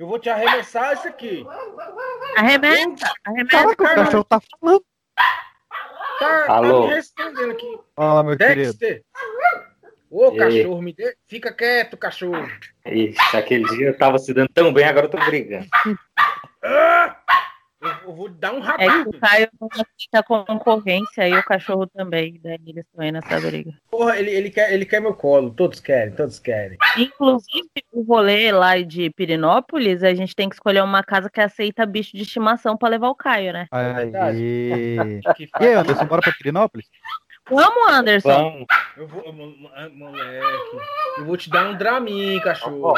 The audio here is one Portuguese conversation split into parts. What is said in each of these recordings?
Eu vou te arremessar isso aqui. Arremessa, arremessa. Caraca, o cachorro tá falando. Tá, tá Alô? me respondendo aqui. Fala, meu querido. Dexter. Ô, E aí? cachorro, me dê... fica quieto, cachorro. Ixi, aquele dia eu tava se dando tão bem, agora eu tô brigando. Ah! Eu, eu vou dar um É que o Caio não aceita concorrência e o cachorro também. Daí eles estão aí nessa briga. Porra, ele, ele, quer, ele quer meu colo. Todos querem, todos querem. Inclusive, o rolê lá de Pirinópolis, a gente tem que escolher uma casa que aceita bicho de estimação pra levar o Caio, né? Aí. Que E aí, Anderson, bora pra Pirinópolis? Vamos, Anderson. Vamos. Eu vou, mo- moleque, eu vou te dar um dramin, cachorro. Ó,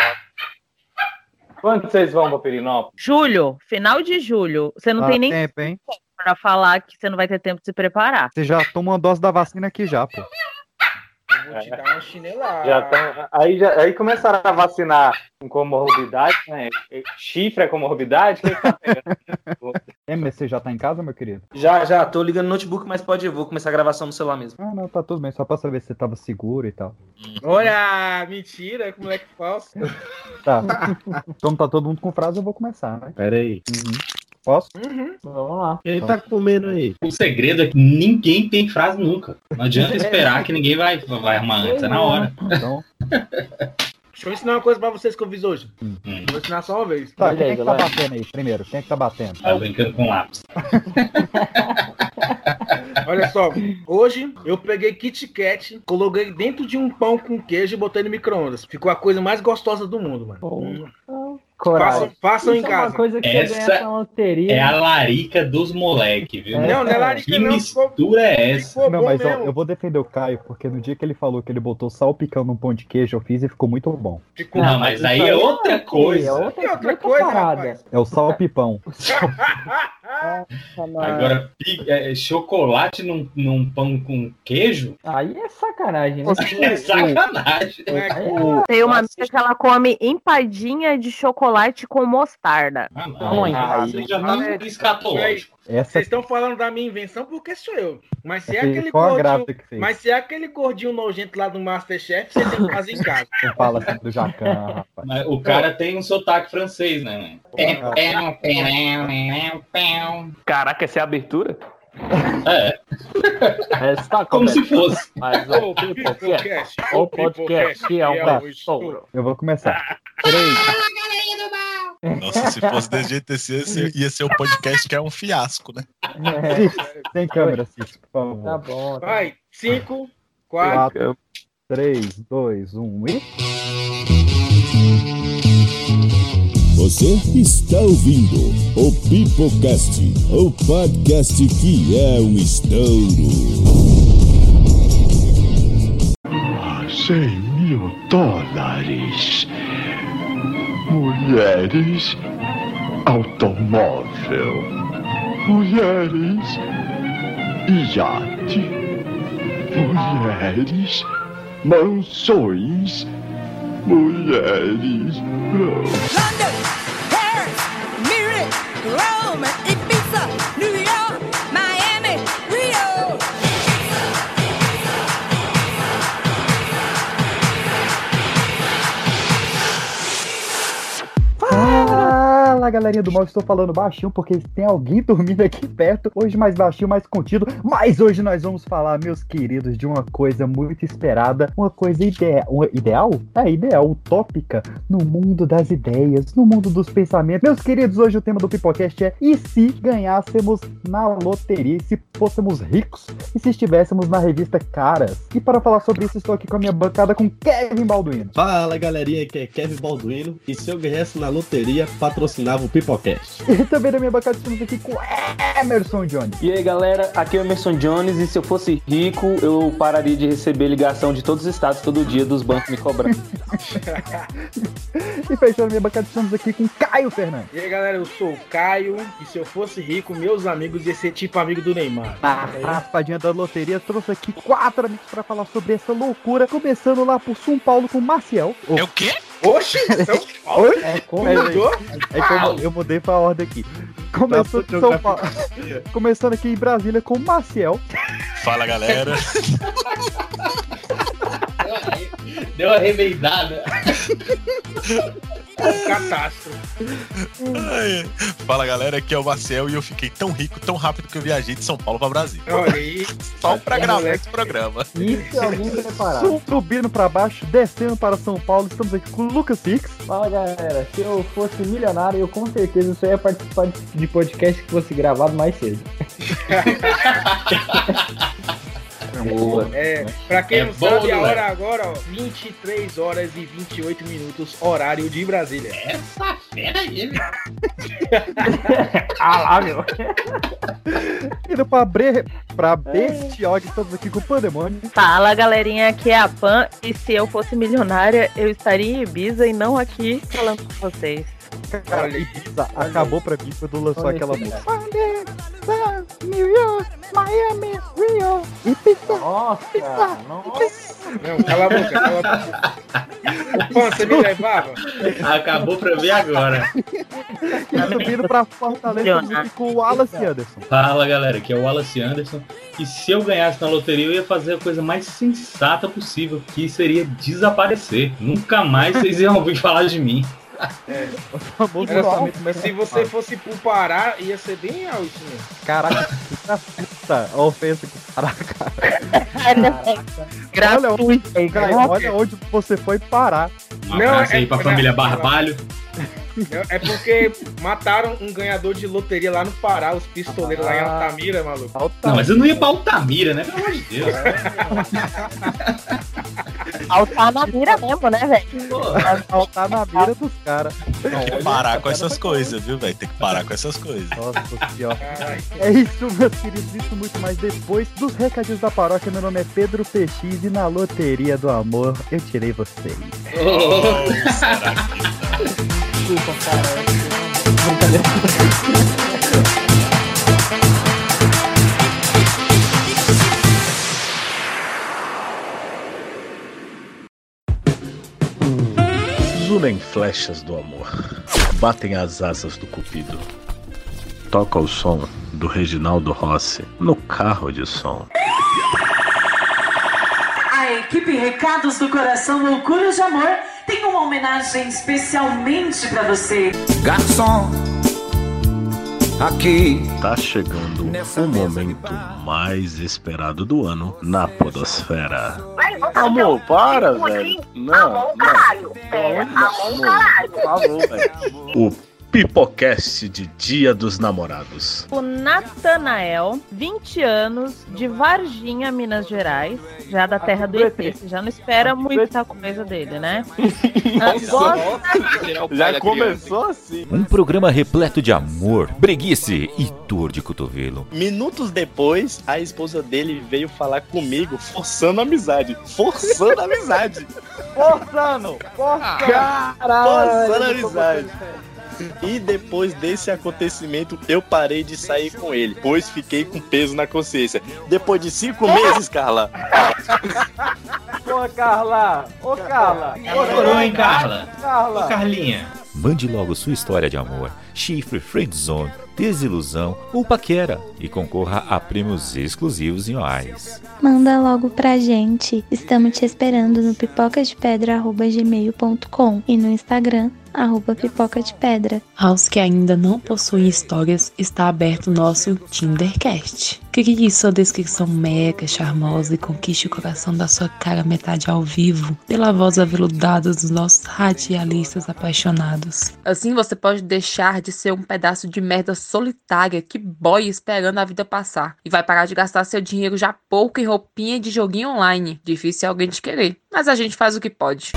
Quando vocês vão pra Pirinópolis? Julho, final de julho. Você não Dá tem nem tempo, hein? pra falar que você não vai ter tempo de se preparar. Você já toma uma dose da vacina aqui já, pô. Vou te dar uma chinelada. Já tão, aí, já, aí começaram a vacinar com comorbidade, né? Chifre é comorbidade? Quem tá? É, mas você já tá em casa, meu querido? Já, já, tô ligando no notebook, mas pode ir, vou começar a gravação no celular mesmo. Ah, não, tá tudo bem. Só pra saber se você tava seguro e tal. Olha, mentira, que moleque falso. Tá. Como tá todo mundo com frase, eu vou começar, né? Pera aí. Uhum. Posso? Uhum. Vamos lá. Quem tá comendo aí? O segredo é que ninguém tem frase nunca. Não adianta esperar que ninguém vai, vai arrumar antes, é na hora. Então. Deixa eu ensinar uma coisa pra vocês que eu fiz hoje. Hum. Hum, Vou ensinar só uma vez. Tá, quem aí, é que tá batendo aí primeiro? Quem é que tá batendo? tá brincando com lápis. Olha só, hoje eu peguei Kit Kat, coloquei dentro de um pão com queijo e botei no micro-ondas. Ficou a coisa mais gostosa do mundo, mano. Hum. Coragem. Façam, façam em é uma casa. coisa que Essa. É a larica dos moleque, viu? Não, não é larica Que não. Mistura é essa? Não, mas ó, eu vou defender o Caio, porque no dia que ele falou que ele botou salpicão num pão de queijo, eu fiz e ficou muito bom. Ficou Não, mas isso aí é outra aqui, coisa. É outra, É outra outra coisa, parada. É o salpipão. Agora, é, chocolate num, num pão com queijo? Aí é sacanagem, né? É sacanagem. É, Tem uma amiga que ela come empadinha de chocolate com mostarda. Ah, Não? Aí já tá no escatológico. Essa Vocês estão falando da minha invenção porque sou eu. Mas se é aquele gordinho. Mas se é aquele gordinho nojento lá do Masterchef, você tem que fazer em casa. Não fala assim do Jacan, rapaz. Mas o cara tem um sotaque francês, né? Caraca, essa é a abertura? É, Essa tá como se fosse. Mas o Pipocast, o podcast que é um o estouro. Eu vou começar. Três. Nossa, se fosse desse jeito, esse ia ser, ia ser o podcast que é um fiasco, né? Cis, Sem câmera, Cis, por favor. Tá bom. Tá Vai, 5, 4. Quatro, três, dois, um e. Você está ouvindo o Pipocast, o podcast que é um estouro. Cem mil dólares. Mulheres. Automóvel. Mulheres. Iate. Mulheres. Mansões. Mulheres. London, Paris, Munich, Rome, and Ibiza, galerinha do mal, estou falando baixinho porque tem alguém dormindo aqui perto. Hoje mais baixinho, mais contido. Mas hoje nós vamos falar, meus queridos, de uma coisa muito esperada, uma coisa idea uma- ideal? É, ideal, utópica, no mundo das ideias, no mundo dos pensamentos. Meus queridos, hoje o tema do Pipocast é e se ganhássemos na loteria, se fôssemos ricos, e se estivéssemos na revista Caras? E para falar sobre isso, estou aqui com a minha bancada com Kevin Balduino. Fala galerinha, aqui é Kevin Balduino. E se eu ganhasse na loteria, patrocinava o Pipocast. E também da minha bancada estamos aqui com Emerson Jones. E aí, galera, aqui é o Emerson Jones e se eu fosse rico, eu pararia de receber ligação de todos os estados todo dia dos bancos me cobrando. E fechando a minha bancada, estamos aqui com Caio Fernandes. E aí, galera, eu sou o Caio. E se eu fosse rico, meus amigos iam ser tipo amigo do Neymar. A raspadinha da loteria trouxe aqui quatro amigos para falar sobre essa loucura, começando lá por São Paulo com Maciel. É o quê? Oxi! São Paulo? Oi? É como É, Mudou? É que eu, eu mudei pra ordem aqui. Começando, em São Paulo, começando aqui em Brasília com Maciel. Fala galera. Deu uma remeidada. Catástrofe. Fala galera, aqui é o Marcel e eu fiquei tão rico, tão rápido que eu viajei de São Paulo pra Brasília. Olha aí. Só pra gravar moleque. esse programa. Isso é alguém preparado. Subindo pra baixo, descendo para São Paulo, estamos aqui com o Lucas Six. Fala galera, se eu fosse milionário, eu com certeza só ia participar de podcast que fosse gravado mais cedo. Boa. É, pra quem É não bom, sabe, a hora agora, ó, 23 horas e 28 minutos, horário de Brasília. Essa fera aí, velho. Ah lá, meu. Indo pra, bre... pra Bestiog, estamos aqui com o Pandemônio. Fala galerinha, aqui é a Pan e se eu fosse milionária, eu estaria em Ibiza e não aqui falando com vocês. Cara, Ibiza acabou pra mim quando lançou Olha aquela música. New York, Miami, Rio, Ibiza. Nossa, nossa. Não, cala a boca, cala a boca. Ô, Pan, você me levava? Acabou pra ver agora. E subindo pra Fortaleza, com o Wallace Anderson. Fala galera, aqui é o Wallace Anderson. E se eu ganhasse na loteria, eu ia fazer a coisa mais sensata possível, que seria desaparecer. Nunca mais vocês iam ouvir falar de mim. O famoso Era se você fosse pro Pará, ia ser bem alto mesmo. Caraca, puta ofensa que caraca. Olha, cara, olha onde você foi parar. Um Não, abraço é- aí pra é- família é- Barbalho. É porque mataram um ganhador de loteria lá no Pará, os pistoleiros lá em Ah. Altamira, maluco. Não, mas eu não ia pra Altamira, né? Pelo amor de Deus. Altar na mira mesmo, né, velho? Faltar na mira dos caras. Tem que parar com essas coisas, viu, velho? Tem que parar com essas coisas. Nossa senhora. É isso, meus queridos. Isso muito mais depois dos recadinhos da paróquia. Meu nome é Pedro PX e na loteria do amor eu tirei vocês. Oh, será que não? Desculpa, cara. Zulem flechas do amor, batem as asas do cupido. Toca o som do Reginaldo Rossi no carro de som. A equipe Recados do Coração Loucuras de Amor tem uma homenagem especialmente pra você. Garçom, aqui. Tá chegando o momento mais esperado do ano na Podosfera. Amor, para, velho. Não, não. Amor, por favor, velho. O Pipocast de Dia dos Namorados. O Natanael, 20 anos, de Varginha, Minas Gerais, já da terra do ET. Você já não espera muita coisa dele, né? Gosta- Já começou assim. Um programa repleto de amor, preguiça e dor de cotovelo. Minutos depois, a esposa dele veio falar comigo, forçando a amizade. Forçando a amizade. Forçando! Forçando! Forçando a amizade. E depois desse acontecimento, eu parei de sair com ele, pois fiquei com peso na consciência. Depois de cinco meses, Carla. Ô, Carla! Ô, Carla! Hein, Carla? Carla! Ô, Carlinha. Mande logo sua história de amor, chifre, friendzone, desilusão ou paquera e concorra a prêmios exclusivos em reais. Manda logo pra gente. Estamos te esperando no pipocadepedra.gmail.com e no Instagram, arroba pipoca de pedra. Aos que ainda não possuem histórias, está aberto o nosso Tindercast. Crie sua descrição mega charmosa e conquiste o coração da sua cara metade ao vivo pela voz aveludada dos nossos radialistas apaixonados. Assim você pode deixar de ser um pedaço de merda solitária que boia esperando a vida passar e vai parar de gastar seu dinheiro já pouco em roupinha de joguinho online. Difícil é alguém te querer, mas a gente faz o que pode.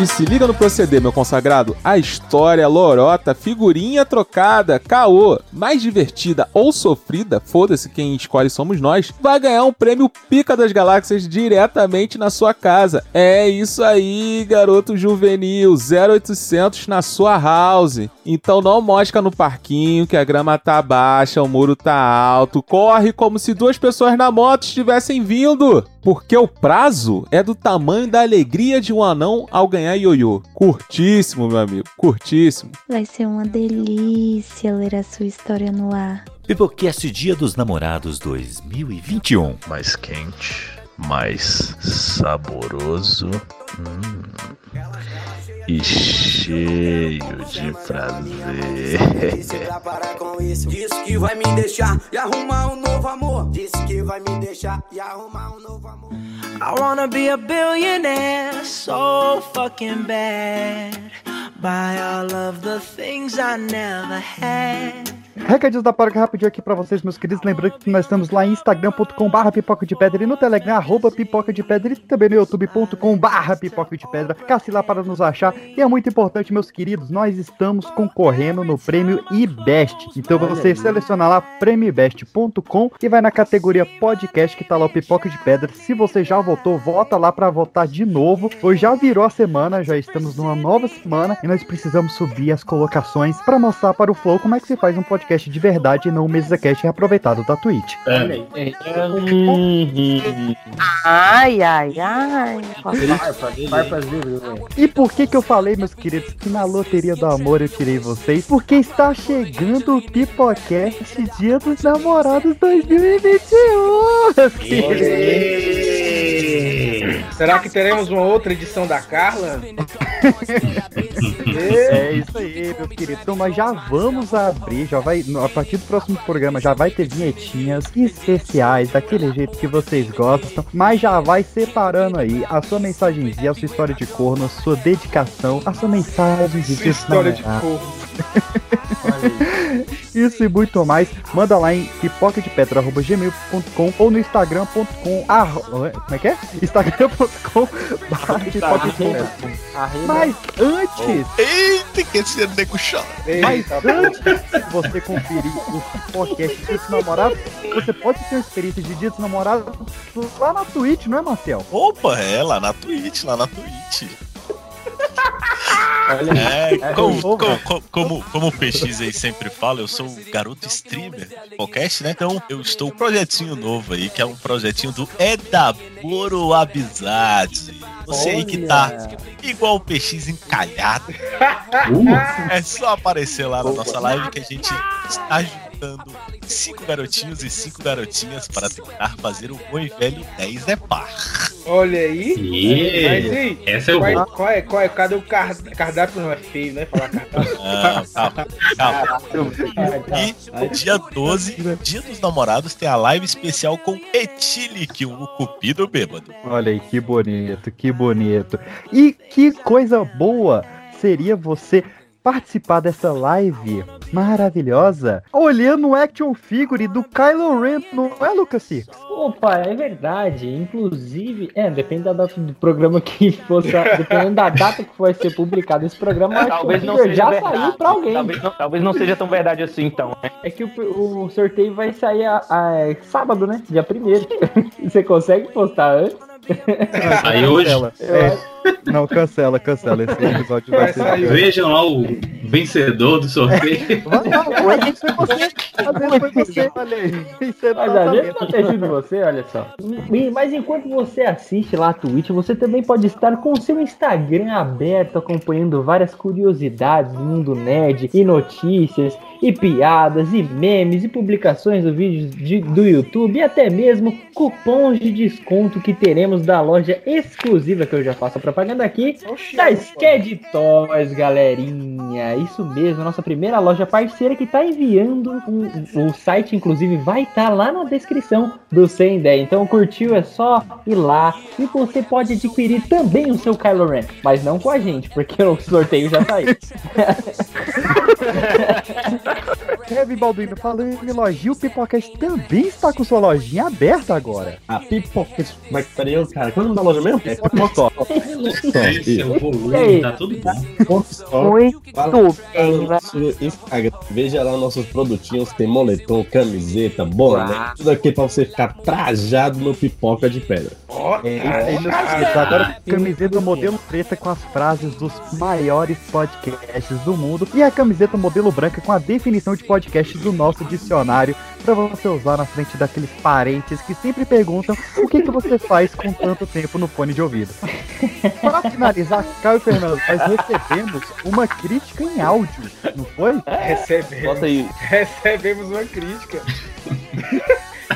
E se liga no proceder, meu consagrado. A história, lorota, figurinha trocada, caô, mais divertida ou sofrida, foda-se quem escolhe somos nós, vai ganhar um prêmio Pica das Galáxias diretamente na sua casa. É isso aí, garoto juvenil, 0800 na sua house. Então não mosca no parquinho que a grama tá baixa, o muro tá alto. Corre como se duas pessoas na moto estivessem vindo. Porque o prazo é do tamanho da alegria de um anão ao ganhar ioiô. Curtíssimo, meu amigo, curtíssimo. Vai ser uma delícia ler a sua história no ar. Pipocast Dia dos Namorados 2021. Mais quente, mais saboroso E cheio de prazer. Diz que vai me deixar e arrumar um novo amor. Diz que vai me deixar e arrumar um novo amor. I wanna be a billionaire so fucking bad. Buy all of the things I never had. Recadinhos da Paróquia rapidinho aqui pra vocês, meus queridos. Lembrando que nós estamos lá em instagram.com barra pipoca de pedra e no telegram arroba pipoca de pedra e também no youtube.com barra pipoca de pedra. Casse lá para nos achar. E é muito importante, meus queridos, nós estamos concorrendo no prêmio IBEST. Então você seleciona lá prêmiobest.com e vai na categoria podcast que tá lá o pipoca de pedra. Se você já votou, volta lá para votar de novo. Hoje já virou a semana, já estamos numa nova semana e nós precisamos subir as colocações para mostrar para o Flow como é que se faz um podcast de verdade e não um MesaCast reaproveitado da Twitch. Ai, ai, ai. Velho. E por que que eu falei, meus queridos, que na Loteria do Amor eu tirei vocês? Porque está chegando o Pipocast Dia dos Namorados 2021! meus queridos. Será que teremos uma outra edição da Carla? É isso aí, meus queridos. Então nós já vamos abrir, já vai, a partir do próximo programa já vai ter vinhetinhas especiais, daquele jeito que vocês gostam, mas já vai separando aí a sua mensagenzinha, a sua história de corno, a sua dedicação, a sua mensagem de dos História de corno. Isso e muito mais, manda lá em pipocadepedra.gmail.com ou no instagram.com arro- como é que é? instagram.com barra pipocadepedra. Mas antes, Eita, que esse nego chora. mas antes de você conferir o podcast Dia dos Namorados, você pode ter uma experiência de Dia dos Namorados lá na Twitch, não é, Marcel? Opa, é lá na Twitch, lá na Twitch. Olha É, aí. como, É, como, como, como, como o PX aí sempre fala, eu sou o garoto streamer do podcast, né? Então eu estou com um projetinho novo aí, que é um projetinho do Edaboro Abizade. Você aí que tá igual o PX encalhado. É só aparecer lá na nossa live que a gente está juntando cinco garotinhos e cinco garotinhas para tentar fazer o bom e velho 10 é par. Olha aí. Ih, Mas aí? essa eu qual, é, vou. qual é? Qual é? Cadê o car- cardápio? Não é feio, né? Falar cardápio. Calma, calma. E dia 12, dia dos namorados, tem a live especial com Etilic, o cupido bêbado. Olha aí, que bonito, que bonito. E que coisa boa seria você participar dessa live maravilhosa olhando o action figure do Kylo Ren, não é, Lucas Six? Opa, é verdade. Inclusive, é, depende da data do programa que fosse. Dependendo da data que vai ser publicado esse programa, acho que Talvez o não figure seja já verdade. saiu pra alguém. Talvez não, talvez não seja tão verdade assim, então. né? É que o, o sorteio vai sair a, a- sábado, né? Dia 1 Você consegue postar antes? Aí hoje. Cancela. É. Não, cancela, cancela. Esse episódio vai, ser. Vejam lá o vencedor do sorteio. Às vezes foi você, às vezes foi você, olha aí. Você Mas tá você, olha só. Mas enquanto você assiste lá a Twitch, você também pode estar com o seu Instagram aberto, acompanhando várias curiosidades do mundo nerd, e notícias, e piadas, e memes, e publicações do vídeo de- do YouTube, e até mesmo cupons de desconto que teremos da loja exclusiva, que eu já faço a propaganda aqui, da Sked Toys, galerinha. Isso mesmo, nossa primeira loja parceira que tá enviando o, o site, inclusive, vai estar lá na descrição do Sem Ideia. Então, curtiu? É só ir lá e você pode adquirir também o seu Kylo Ren, mas não com a gente, porque o sorteio já saiu. Kevin Balduino falando em lojinha, o Pipocast também está com sua lojinha aberta agora. A pipoca. Mas peraí, eu, cara, qual é o nome da loja mesmo? É Pipoca. Esse é o volume, tá tudo. Muito bem, Instagram. Veja lá nossos produtinhos, tem moletom, camiseta, boné, tudo aqui pra você ficar trajado no pipoca de pedra. É isso aí. Agora, camiseta modelo preta com as frases dos maiores podcasts do mundo e a camiseta modelo branca com a definição de podcast do nosso dicionário para você usar na frente daqueles parentes que sempre perguntam o que, que você faz com tanto tempo no fone de ouvido. Para finalizar, Caio e Fernando, nós recebemos uma crítica em áudio, não foi? Recebemos. Bota aí. Recebemos uma crítica.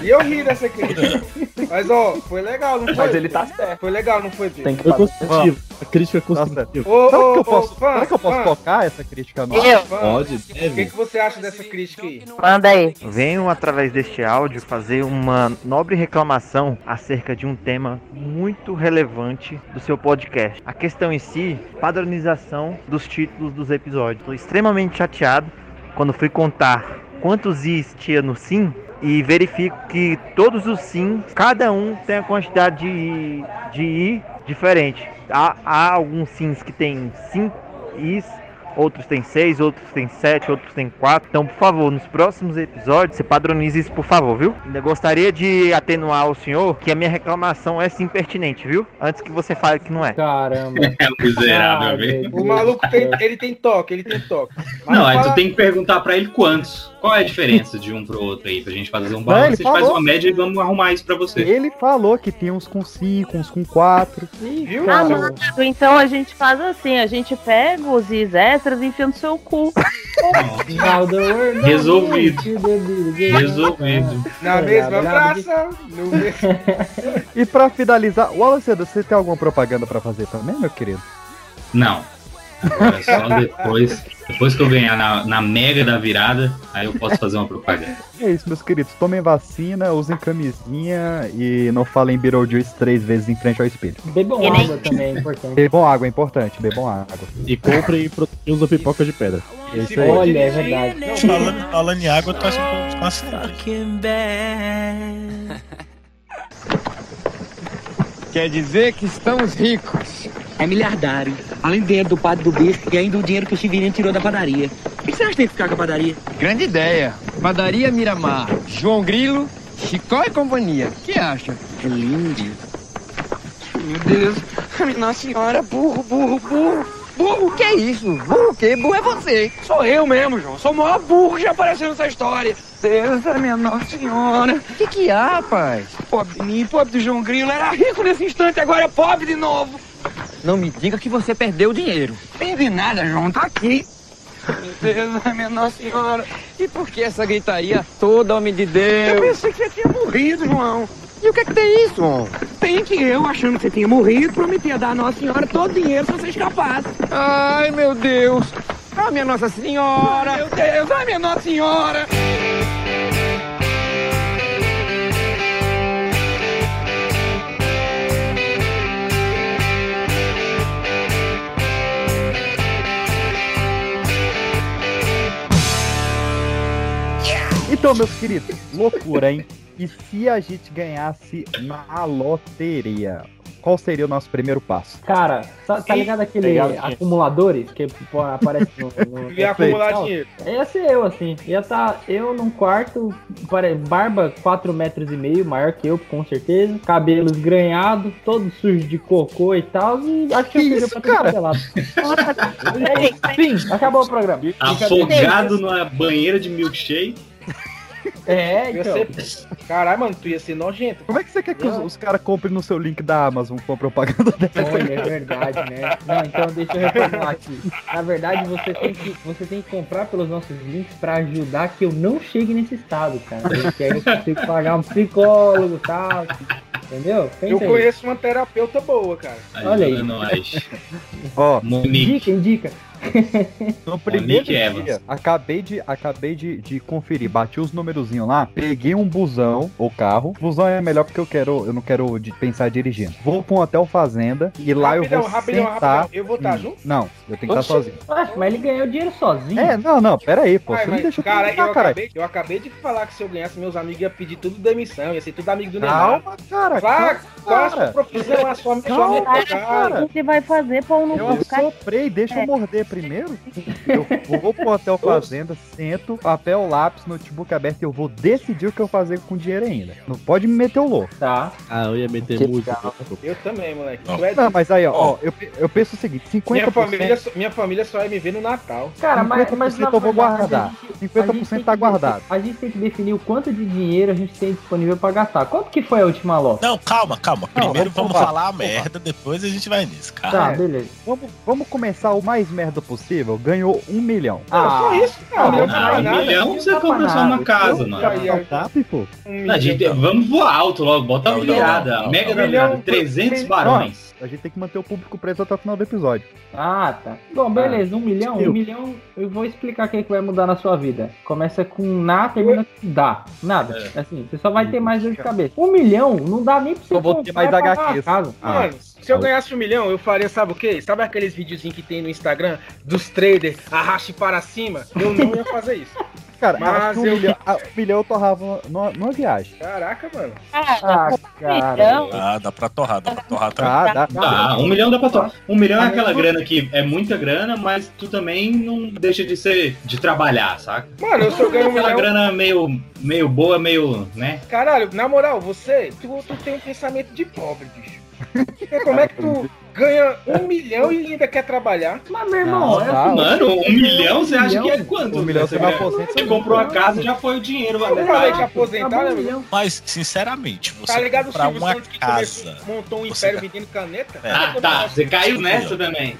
E eu ri dessa crítica. Mas, ó, foi legal, não foi? Mas ele tá certo. Foi legal, não foi? Tem que construtivo. A crítica é construtiva. Ô, Será ô, que eu ô, posso, fã, será que eu posso fã, focar essa crítica nova? Eu. Pode, O que, deve. que você acha dessa crítica aí? Manda aí. Venho através deste áudio fazer uma nobre reclamação acerca de um tema muito relevante do seu podcast. A questão em si, padronização dos títulos dos episódios. Estou extremamente chateado quando fui contar quantos is tinha no sim e verifico que todos os sims, cada um tem a quantidade de, de i diferente. Há, há alguns sims que tem 5 is, outros tem 6, outros tem 7, outros tem 4. Então, por favor, nos próximos episódios, você padronize isso, por favor, viu? Ainda gostaria de atenuar o senhor que a minha reclamação é sim pertinente, viu? Antes que você fale que não é. Caramba. É miserável, velho. O maluco tem, ele tem toque, ele tem toque. Mas Não, aí fala- tu tem que perguntar pra ele quantos. Qual é a diferença de um pro outro aí, pra gente fazer um balanço? Você faz uma média e vamos arrumar isso pra você. Ele falou que tem uns com 5, uns com 4. Viu? Ah, mano, então a gente faz assim, a gente pega os is extras e enfia no seu cu. Resolvido. Resolvido. Na mesma praça, no mesmo... E pra finalizar, Wallace, você tem alguma propaganda pra fazer também, meu querido? Não. Agora só depois. Depois que eu ganhar na, na mega da virada, aí eu posso fazer uma propaganda. É isso, meus queridos. Tomem vacina, usem camisinha e não falem Beetlejuice três vezes em frente ao espelho. Bebam E nem- água também, é importante. Bebam água, é importante. Bebam água. E comprem produtinhos da pipoca de pedra. É isso aí. Olha, é verdade. Falando, falando em água, eu tô achando com a sede. Fucking bad. Quer dizer que estamos ricos. É miliardário. Além do dinheiro do padre do bispo e ainda o dinheiro que o Chivirinho tirou da padaria. O que você acha que tem que ficar com a padaria? Grande ideia. Padaria Miramar. João Grilo, Chicó e companhia. O que acha? É lindo. Meu Deus. Nossa senhora, burro, burro, burro. Burro, que é isso? Burro o quê? Burro é você. Sou eu mesmo, João. Sou o maior burro que já apareceu nessa história. Deus, é minha Nossa Senhora. O que que há, rapaz? Pobre de mim, pobre do João Grilo. Era rico nesse instante, agora é pobre de novo. Não me diga que você perdeu o dinheiro. Perdi nada, João. Tá aqui. Meu Deus, é minha Nossa Senhora. E por que essa gritaria toda, homem de Deus? Eu pensei que você tinha morrido, João. E o que é que tem isso? Tem que eu, achando que você tinha morrido, prometia dar à Nossa Senhora todo o dinheiro se você escapasse. Ai, meu Deus. Ah, minha Nossa Senhora. Meu Deus, ai, minha Nossa Senhora. Então, meus queridos, loucura, hein? E se a gente ganhasse na loteria? Qual seria o nosso primeiro passo? Cara, tá, tá ligado aquele Legal, acumuladores que aparece no. no Ia acumular Não, dinheiro. Ia ser eu, assim. Ia tá eu num quarto, barba 4 metros e meio, maior que eu, com certeza. Cabelos granhados, todo sujo de cocô e tal. E acho que, eu Que fiz isso, pra quanto é Fim, acabou o programa. Afogado numa banheira de milkshake. É, Ia então. ser... Caralho, mano, tu ia ser nojento. Como é que você quer que os, os caras comprem no seu link da Amazon com a propaganda dessa? Olha, é verdade, né? Não, então deixa eu reformular aqui. Na verdade, você tem que, você tem que comprar pelos nossos links pra ajudar que eu não chegue nesse estado, cara. Porque aí eu consigo pagar um psicólogo e tal. Entendeu? Pensa Eu aí. conheço uma terapeuta boa, cara. Olha aí. Nós. Ó, Indica, indica. No primeiro dia, acabei de, acabei de, de conferir, bati os numerozinhos lá, peguei um busão ou carro. Busão é melhor porque eu quero, eu não quero de- pensar dirigindo. Vou pra um hotel fazenda e lá eu Rapidão, vou rapidão, sentar. rapidão. Eu vou estar Hum, junto? Não, eu tenho que estar sozinho. Ué, mas ele ganhou dinheiro sozinho. É, não, não, pera aí, pô. Ai, Você não deixa eu cara, terminar, eu caralho. acabei, eu acabei de falar que se eu ganhasse, meus amigos iam pedir tudo demissão, ia ser tudo amigo do Neymar. Calma, cara. Vá, qual a sua cara. profissão? A sua, Calma, sua O cara. que você vai fazer pão no Eu cu? Cara, assoprei, deixa eu morder primeiro. Eu vou pro hotel fazenda, sento, papel, lápis, notebook aberto e eu vou decidir o que eu fazer com o dinheiro ainda. Não pode me meter o louco. Tá. Ah, eu ia meter Que música. Eu também, moleque. Tu é Não, mas aí, ó, ó, eu, eu penso o seguinte, 50%, minha, família, só- minha família só vai me ver no Natal. Cara, mas, mas 50% na eu vou guardar. gente- 50% tá guardado. A gente tem que definir o quanto de dinheiro a gente tem disponível pra gastar. Quanto que foi a última loja? Não, calma, calma. Primeiro vamos vamos, falar. falar a merda, depois a gente vai nisso, cara. Tá, É. beleza. Vamos, vamos começar o mais merda possível. Ganhou um milhão. Ah, só isso, cara. não, Ah, um nada, milhão não você compra só uma casa, mano. Cap, pô. um A gente, milhão. vamos voar alto logo, bota uma Não, não, virada. não, não, Mega não. da Milhão, virada, 300 milhão. barões. A gente tem que manter o público preso até o final do episódio. Ah, tá. Bom, beleza, um milhão, um milhão, eu vou explicar o que, é que vai mudar na sua vida. Começa com na, termina com dá. Nada. Assim, você só vai ter mais dor de cabeça. Um milhão não dá nem pra você Só vou ter mais HQs. Ah. Mano, se eu ganhasse um milhão, eu faria, sabe o quê? Sabe aqueles videozinhos que tem no Instagram dos traders, arraste para cima? Eu não ia fazer isso. Cara, Mas acho que um eu- milhão, ah, um milhão eu torrava numa, numa viagem. Caraca, mano. Ah, cara. Milhão? Ah, dá pra torrar, dá pra torrar também. Ah, dá. Tá, um milhão dá pra tomar. Um milhão é aquela grana que é muita grana, mas tu também não deixa de ser de trabalhar, saca? Mano, eu se eu ganho um Aquela milhão. grana meio, meio boa, meio, né? Caralho, na moral, você, tu, tu tem um pensamento de pobre, bicho. Porque como é que tu ganha um milhão e ainda quer trabalhar? Mas, meu irmão, Não, é tá. Mano, um milhão você acha milhão? que é quanto? Um milhão você, vai aposentar. você comprou a casa já foi o dinheiro, Eu vai falei que aposentar, né, meu? Mas, sinceramente, você Tá ligado o comprar Silvio uma Santos que casa. começou, montou um império tá- vendendo caneta? É. Ah, tá. Você caiu nessa também.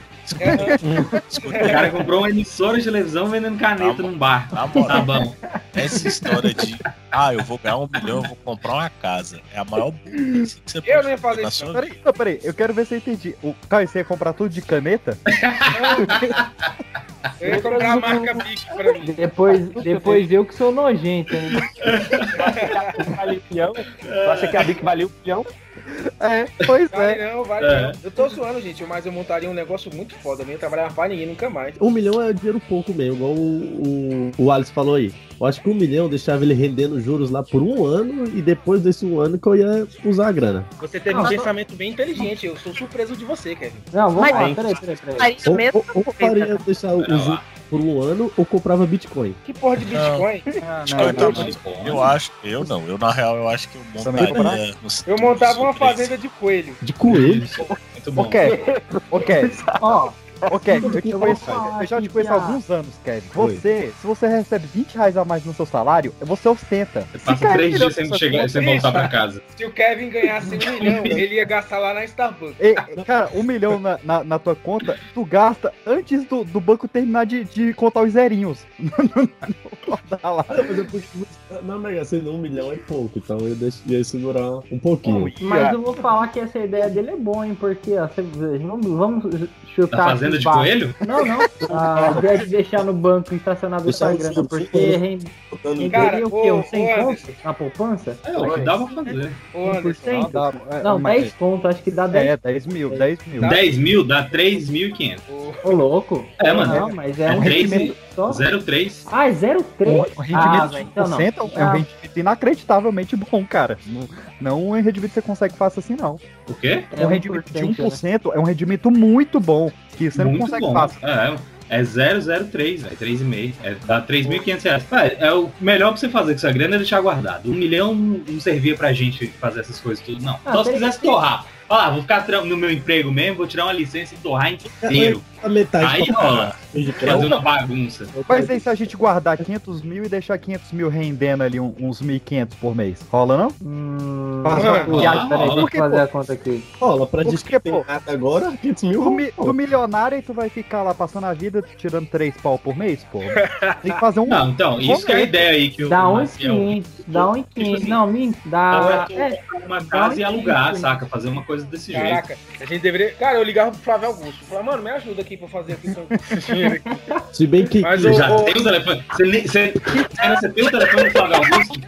O cara comprou uma emissora de televisão vendendo caneta num bar. Na moral, Tá bom. essa história de ah, eu vou ganhar um milhão, eu vou comprar uma casa. É a maior burrice que você Eu não ia fazer isso. sua. Peraí, não, peraí, eu quero ver se eu entendi. O Caio, você ia comprar tudo de caneta? Eu ia comprar a marca Bic pra mim. Depois, depois eu que sou nojento? Tu acha que a Bic valeu um milhão? É, pois Vale é. não, vale É. não. Eu tô zoando, gente, mas eu montaria um negócio muito foda. Eu não ia trabalhar pra ninguém nunca mais. Um milhão é dinheiro pouco mesmo, igual o, o, o Alice falou aí. Eu acho que um milhão eu deixava ele rendendo juros lá por um ano e depois desse um ano que eu ia usar a grana. Você teve Não, um pensamento bem inteligente. Eu sou surpreso de você, Kevin. Não, vamos Mas- lá, peraí, peraí, peraí. Ou, ou eu faria deixar o, o por um ano ou comprava Bitcoin. Que porra de Bitcoin? Ah, Bitcoin não, tá não, muito bom. Eu acho, eu não, eu na real eu acho que eu montaria. Eu montava uma fazenda de coelho. De coelho? Muito bom. Ô, Kevin, Ó, ô, Kevin, eu te conheço, eu já te conheço há alguns anos, Kevin. Você, se você recebe 20 reais a mais no seu salário, você ostenta. Você passa três dias sem chegar, conta. sem voltar pra casa. Se o Kevin ganhasse um milhão, ele ia gastar lá na Starbucks. Ei, cara, um milhão na, na, na tua conta, tu gasta antes do, do banco terminar de, de contar os zerinhos. Dá lá. Mas Na Mega Sena, um milhão é pouco, então eu deixo, ia segurar um pouquinho. mas eu vou falar que essa ideia dele é boa, hein? Porque, ó, vamos, vamos chutar. Da fazenda de coelho? Não, não. A ideia de deixar no banco estacionado essa no grana, porque rende- renderia o quê? Uns 100 ô, conto na poupança? É, o que dá pra fazer. Ô, Anderson, 1%? Dá- é, Não, mas- 10 conto, acho que dá 10. É, 10 mil, 10 mil. 10 mil dá 3.500. Ô, louco. É, mano. Não, mas é É um rendimento só. 0,3. Ah, é 0,3? Um Ah, rendimento de então não. 1% é um Ah. rendimento inacreditavelmente bom, cara. Não, não é um rendimento que você consegue fácil assim, não. O quê? É um rendimento de 1%, 1% é um rendimento muito bom, que você não Muito consegue bom. fácil. É, é 003, velho. 3,5. É, dá 3.500 reais. É, é o melhor pra você fazer com essa grana é deixar guardado. Um milhão não servia pra gente fazer essas coisas tudo, não. Ah, Só se quisesse torrar. Olha lá, vou ficar no meu emprego mesmo, vou tirar uma licença e torrar inteiro. A metade Aí rola. de Fazer uma bagunça. Mas aí se a gente guardar 500 mil e deixar 500 mil rendendo ali uns 1.500 por mês, rola não? Hum, ah, uma conta. peraí, deixa eu fazer pô, a conta aqui. Rola, pra nada agora, 500 mil. Do, mi- do milionário aí tu vai ficar lá passando a vida tirando 3 pau por mês, pô. Tem que fazer um. Não, então, isso que é a ideia aí que o Dá um Maciel 500, dá um 500. Não, minto, dá. Tava É, uma casa e alugar, saca? Fazer uma coisa desse jeito. Caraca, a gente deveria. Cara, eu ligava pro Flávio Augusto. Falava, mano, me ajuda aqui pra fazer aqui dinheiro aqui. Se bem que. Mas Você o- já o- tem o telefone. Você, você, você tem o telefone do Flávio Augusto?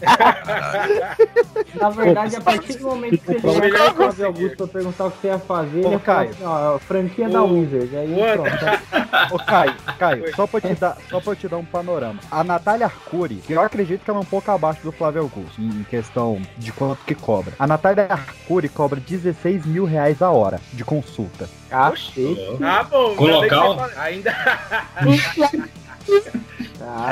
Na verdade, a partir do momento que você Melhor ligar pro conseguir. Flávio Augusto pra perguntar o que você ia fazer, Ô, ele Caio. assim, ó, franquia da Wizard. Aí ô, pronto. Ô, Caio, Caio, só pra, te dar, só pra eu te dar um panorama. A Natália Arcuri, que eu acredito que ela é um pouco abaixo do Flávio Augusto, em questão de quanto que cobra. A Natália Arcuri cobra 16 mil reais a hora de consulta. Cacete. Ah, bom. Com ainda local? você Ainda.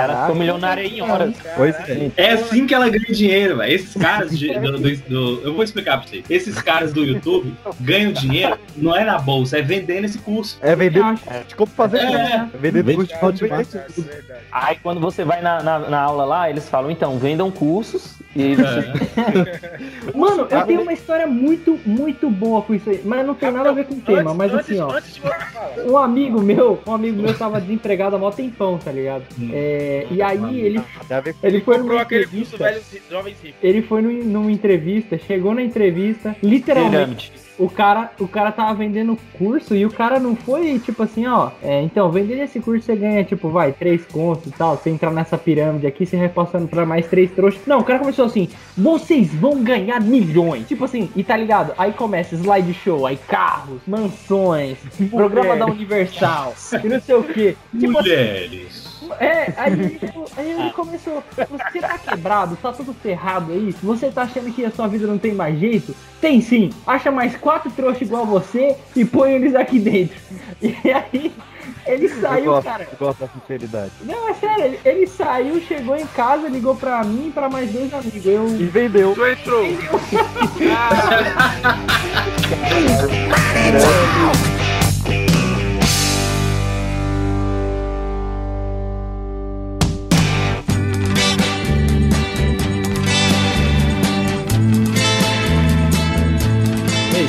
Ela ficou milionária em horas. Pois é. É assim que ela ganha dinheiro, velho. Esses caras de- do, do- do- Eu vou explicar pra vocês. Esses caras do YouTube ganham dinheiro, não é na bolsa, é vendendo esse curso. É vender de como fazer É. curso. É vender Vende curso de Hotmart. curso. Aí quando você vai na, na, na aula lá, eles falam, então, vendam cursos e É. Mano, eu tenho uma história muito, muito boa com isso aí, mas não tem nada a ver com o tema, mas assim, ó. Um amigo meu, um amigo meu tava desempregado há mó tempão, tá ligado? É, e aí ele, ele foi Comprou numa aquele curso entrevista. jovens. Ele foi num- numa entrevista, chegou na entrevista, literalmente. Pirâmide. O cara, o cara tava vendendo curso e o cara não foi tipo assim, ó. É, então, vendendo esse curso você ganha, tipo, vai, três contos e tal. Você entrar nessa pirâmide aqui, você vai passando pra mais três trouxas. Não, o cara começou assim: vocês vão ganhar milhões. Tipo assim, e tá ligado? Aí começa slideshow, aí carros, mansões, programa da Universal e não sei o que. Tipo assim, Mulheres. É, aí, ele- aí ele começou. Você tá quebrado, tá tudo ferrado aí. Você tá achando que a sua vida não tem mais jeito? Tem sim. Acha mais quatro trouxas igual a você e põe eles aqui dentro. E aí ele Eu saiu, gosto, cara. eu gosto da sinceridade. Não, é sério, ele, ele saiu, chegou em casa, ligou pra mim e pra mais dois amigos. Eu... E vendeu. Tu entrou. Ei,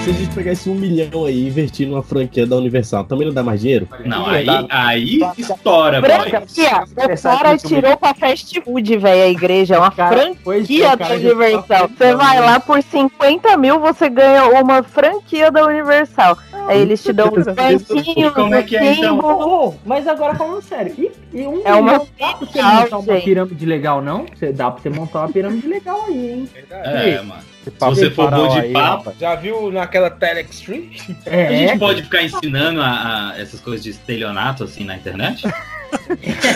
se a gente pegar esse um milhão aí e investir numa franquia da Universal, também não dá mais dinheiro? Não, aí, aí estoura, Branca, boy. fia, o cara tirou pra fast food, velho, a igreja. É uma pois franquia é, da cara Universal. tá Você vai lá por 50 mil, você ganha uma franquia da Universal. Aí eles te dão uns banquinhos, Como é que é, então? Ô, mas agora falando sério, e, e um É uma milhão dá pra você montar uma pirâmide legal, não? Você dá pra você montar uma pirâmide legal aí, hein? É, mano. Se você for bom de aí, papo, rapaz. Já viu naquela Telex Street? É, a gente pode ficar ensinando a, a essas coisas de estelionato assim na internet?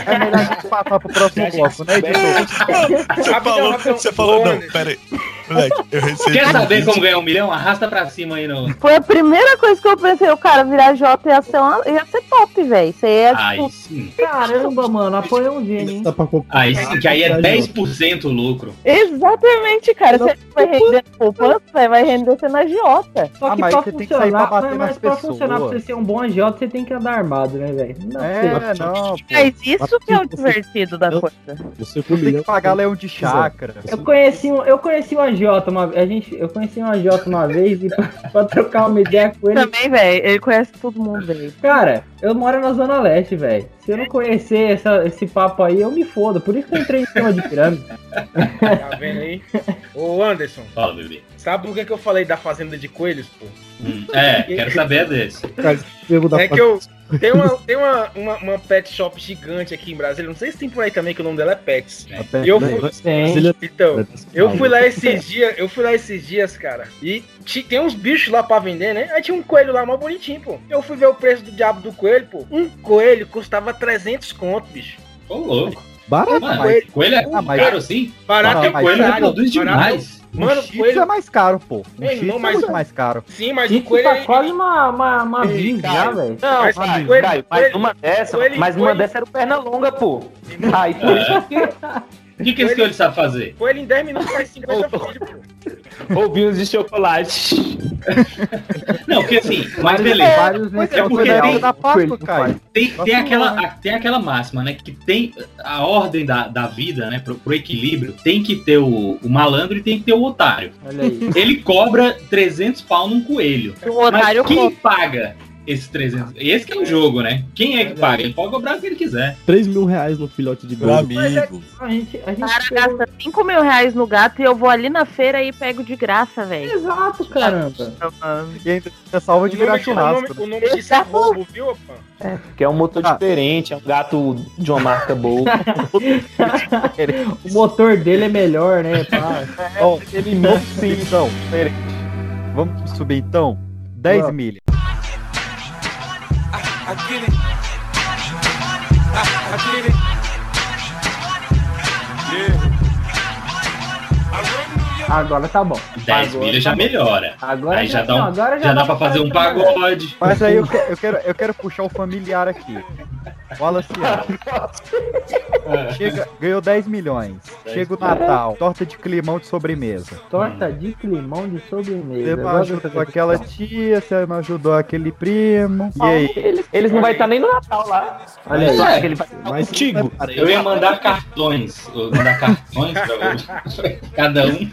É melhor a gente passar pro próximo bloco, né, editor? Você falou, você falou, não, pera aí. Moleque, eu recebi. Quer um saber vídeo- como ganhar um milhão? Arrasta pra cima aí no. Foi a primeira coisa que eu pensei, o cara virar J ia ser, uma, ia ser top, velho. Você ia, Aí tipo, sim. Caramba, mano, apoia um gênio, hein? Pra comprar. Aí sim, que aí é 10% lucro. Exatamente, cara. Você vai render poupança, vai render você na Giota. Só Ah, que mas pra você tem que sair pra funcionar, bater mas, mas pra pessoas. funcionar, pra você ser um bom agiota, você tem que andar armado, né, velho? Não pra É, ser. não. Mas isso que é o divertido da coisa. Você um Tem que pagar leão de chácara. Eu conheci um, eu conheci um agiota uma a gente, eu conheci um agiota uma vez e pra, pra trocar uma ideia com ele. Também, velho, ele conhece todo mundo, velho. Cara, eu moro na Zona Leste, velho. Se eu não conhecer essa- esse papo aí, eu me fodo. Por isso que eu entrei em cima de pirâmide. Tá vendo aí? Ô Anderson, Fala, bebê. Sabe por que, que eu falei da fazenda de coelhos, pô? Hum, É, quero saber desse. É que eu. Tem, uma, tem uma, uma, uma pet shop gigante aqui em Brasília. Não sei se tem por aí também que o nome dela é Pets. E eu fui, Tem. então, eu fui lá esses dias, eu fui lá esses dias, cara. E ti- tem uns bichos lá pra vender, né? Aí tinha um coelho lá, mó bonitinho, pô. Eu fui ver o preço do diabo do coelho, pô. Um coelho custava 300 conto, bicho. Ô, louco. Barato, Mano, mas- coelho é Ah, mas- caro assim? Barato é mas coelho, coelho barato, produz barato. demais. Mano, Cheetos coelho. é mais caro, pô. Um Ei, não, é mas- muito mais caro. Sim, mas o coelho. tá ele- quase uma, uma, uma Ei, já, velho. Não, Mas mas, coelho- mas coelho- uma dessa, coelho- mas uma coelho- dessa era o perna longa, pô. Aí por isso que O que, que esse coelho sabe fazer? Coelho em 10 minutos faz 50 filhos, pô. ovinhos de chocolate. Não, porque assim, mas beleza. vários É nesse porque tem- da Páscoa. Tem, tem, aquela, tem aquela máxima, né? Que tem a ordem da, da vida, né? Pro, pro equilíbrio, tem que ter o, o malandro e tem que ter o otário. Olha aí. Ele cobra 300 pau num coelho. O otário Mas quem compra. paga esses 300? Esse que é o jogo, né? Quem é que paga? Ele pode cobrar o que ele quiser. 3 mil reais no filhote de Meu doido. amigo. A gente, a O gente cara pegou- gasta 5 mil reais no gato e eu vou ali na feira e pego de graça, velho. Exato, caramba. E ainda é salva de virar o churrasco. nome- O nome disso é roubo, viu, opa? Que é um motor Ah. diferente, é um gato de uma marca boa. O motor dele é melhor, né? pá. Ó, vamos subir então. Pera aí. Vamos subir então. 10 Vamos. milhas. I get it. I, I get it. Agora tá bom. 10 Agora milhas já tá melhora. Agora aí já, já- dá, um, não, já, já dá dá pra fazer um pagode. Mas aí eu, que- eu quero, eu quero puxar o familiar aqui. O Alaciano. Chega, ganhou 10 milhões. Chega o Natal, torta de climão de sobremesa. Torta de climão de sobremesa. Você gosto ajudou aquela tia, você não ajudou aquele primo. E aí? Eles, eles não vai estar nem no Natal lá. Olha aí. Ele vai Mas Contigo. Eu ia mandar cartões. Eu ia mandar cartões pra cada um.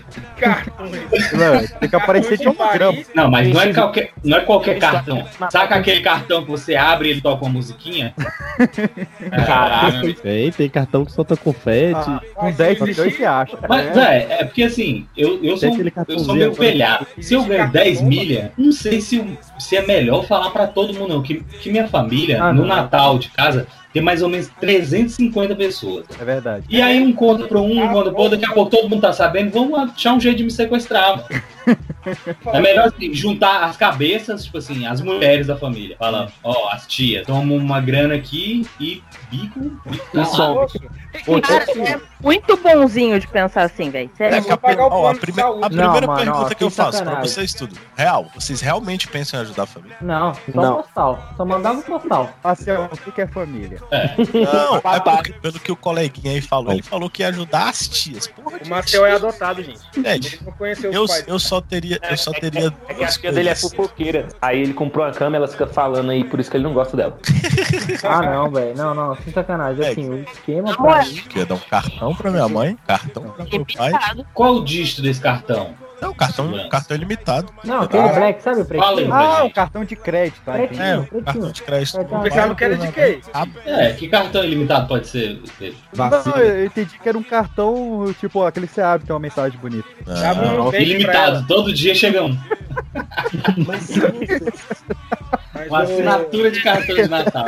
Mano, tem que aparecer de holograma. Não, mas não é qualquer, não é qualquer cartão. Saca aquele cartão que você abre e ele toca uma musiquinha? Caraca. Tem, tem cartão que solta confete. Ah, com 10 milhões você acha. Mas, é, é porque assim, eu, eu, sou, eu sou meio agora. pelhado. Se eu ganho 10 milha, não sei se, se é melhor falar pra todo mundo, não. Que, que minha família, Ah, no não. Natal de casa, tem mais ou menos 350 pessoas. É verdade. E aí um conta pra um, um conta pro outro, daqui a pouco todo mundo tá sabendo, vamos achar um jeito de me sequestrar. mano. É melhor assim, juntar as cabeças, tipo assim, as mulheres da família. Fala, ó, as tias, toma uma grana aqui e bico, bico pra lá. Cara, é muito bonzinho de pensar assim, velho. É que a, ó, a prime- a primeira mano, pergunta ó, que eu faço pra sacanagem. vocês tudo. Real, vocês realmente pensam em ajudar a família? Não, só Não. postal. Só mandava um postal. Marcel, o que é família? Não, é porque, pelo que o coleguinha aí falou, ele falou que ia ajudar as tias. Porra, O Marcel é adotado, gente. Gente, Ele não conheceu os eu, pais. eu só teria, eu só teria É que a tia dele é fofoqueira. Aí ele comprou a cama, ela fica falando aí, por isso que ele não gosta dela. Ah, não, velho. Não, não, sem sacanagem. Assim, o esquema pra mim. Que ia dar um cartão pra minha mãe, cartão pra meu pai. Qual o dígito desse cartão? Não, cartão, cartão ilimitado. Não, aquele black, sabe o pretinho? pra Ah, gente. o cartão de crédito. tá, Pretinho. É, o pretinho. cartão de crédito. Eu pensava que era de quê? É, que cartão ilimitado pode ser? Não, eu entendi que era um cartão, tipo, aquele que você abre, tem uma mensagem bonita. Pra Ilimitado, todo dia chega um. Mas Uma o- assinatura de cartão de Natal.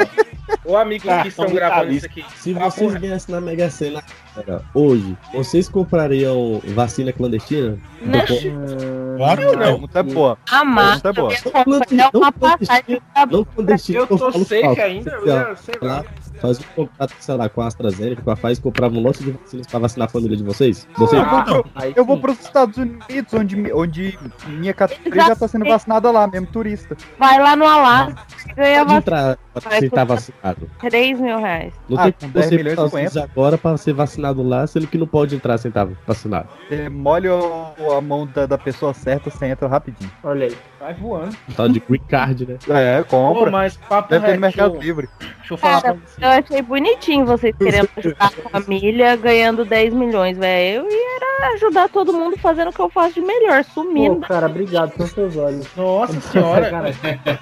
Ô, amigo que estão gravando isso aqui. Se vocês ganhassem na Mega Sena cara, hoje, vocês comprariam vacina clandestina? Né? Claro que Não, não. pergunta é boa. Amar. Pergunta é boa. É pra Não clandestino, Eu tô falo seca falso. ainda, eu Sei lá, ia- sei lá. Faz um contrato, sei lá, com a AstraZeneca, com a Pfizer, comprava um lote de vacinas pra vacinar a família de vocês? Vocês Eu vou, eu vou pros Estados Unidos, onde, onde minha categoria já tá sendo vacinada lá, mesmo turista. Vai lá no Alasca e ganha pode vacina. entrar pra Vai você estar custar vacinado. 3 mil reais. Não Ah, tem com como 10 você milhões Estados agora pra ser vacinado lá, sendo que não pode entrar sem estar vacinado. Você molha o- a mão da, da pessoa certa, você entra rapidinho. Olha aí. Vai voando. Um tal de green card, né? É, Pô, compra. mas papo Deve ter reto, Mercado eu- Livre. Deixa eu falar pra Cara, você. eu achei bonitinho vocês querendo ajudar a família ganhando 10 milhões, velho. Eu ia era ajudar todo mundo fazendo o que eu faço de melhor, Pô, sumindo. cara, obrigado, são seus olhos. Nossa senhora,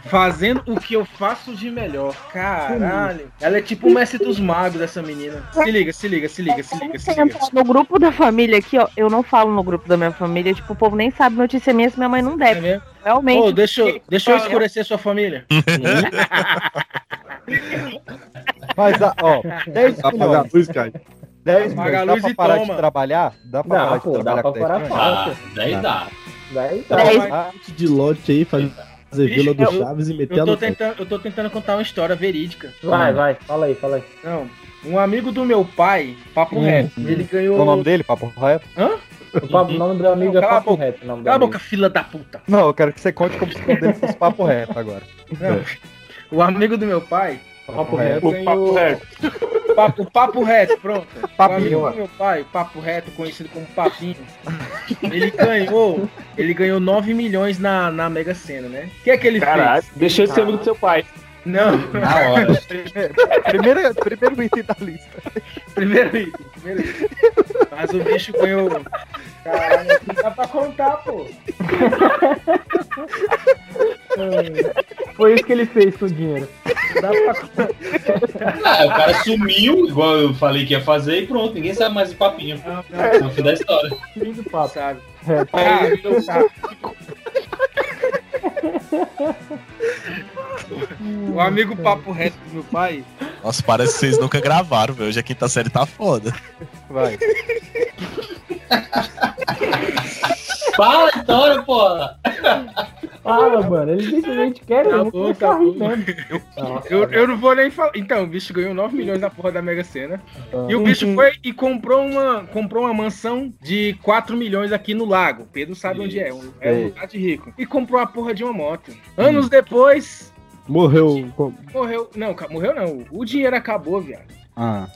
fazendo o que eu faço de melhor. Caralho. Ela é tipo o mestre dos magos, essa menina. Se liga, se liga, se liga, se liga, se liga. no grupo da família aqui, ó. Eu não falo no grupo da minha família, tipo, o povo nem sabe notícia minha se minha mãe não É deve. mesmo? Realmente. Ô, deixa, eu- deixa eu escurecer sua família. Mas, ah, ó, 10 Apagar a milhões. luz, cara. 10 Apaga milhões. Dá pra parar toma. de trabalhar? Dá pra Dá, parar de pô, dá trabalhar pra com 10 parar milhões? fácil. Ah, daí dá. Daí tá. Dez. Ah, De lote aí, fazer Bicho, Vila do eu- Chaves e meter Eu a tô, tentando, eu tô tentando contar uma história verídica. Vai, vai, fala aí, fala aí. Não. Um amigo do meu pai, papo Hum, reto, hum. ele ganhou. O nome dele, papo reto? Hã? O, papo, o nome do amigo Não, é Papo boca. Reto. o nome Cala a boca, fila da puta. Não, eu quero que você conte como se o dele fosse papo reto agora. Não. O amigo do meu pai, Papo reto. Reto. O papo reto. papo, o papo reto, pronto. O Papinho, do meu pai, o papo reto, conhecido como Papinho, ele ganhou, ele ganhou 9 milhões na, na Mega Sena, né? O que é que ele Caralho, fez? deixou de ser amigo do seu pai. Não, Na hora. Primeiro, primeiro item da lista. primeiro item, primeiro item. Mas o bicho ganhou. Caralho, não dá pra contar, pô. Foi isso que ele fez com o dinheiro. Não dá pra contar. Ah, o cara sumiu, igual eu falei que ia fazer, e pronto, ninguém sabe mais o papinho. Não, No fim da história. Fim do papo. sabe? É. Tá. O amigo papo reto do meu pai, Nossa, parece que vocês nunca gravaram, velho. Hoje a quinta série tá foda. Vai. Fala a história, porra! fala, mano. Ele simplesmente quer Tá eu bom, tá bom. mesmo. Eu, eu não vou nem falar. Então, o bicho ganhou 9 milhões na porra da Mega Sena. Ah. E o bicho foi e comprou uma, comprou uma mansão de 4 milhões aqui no lago. Pedro sabe onde é. É um lugar de rico. E comprou a porra de uma moto. Anos depois, Morreu. morreu. Não, morreu não. O dinheiro acabou, viado. Ah.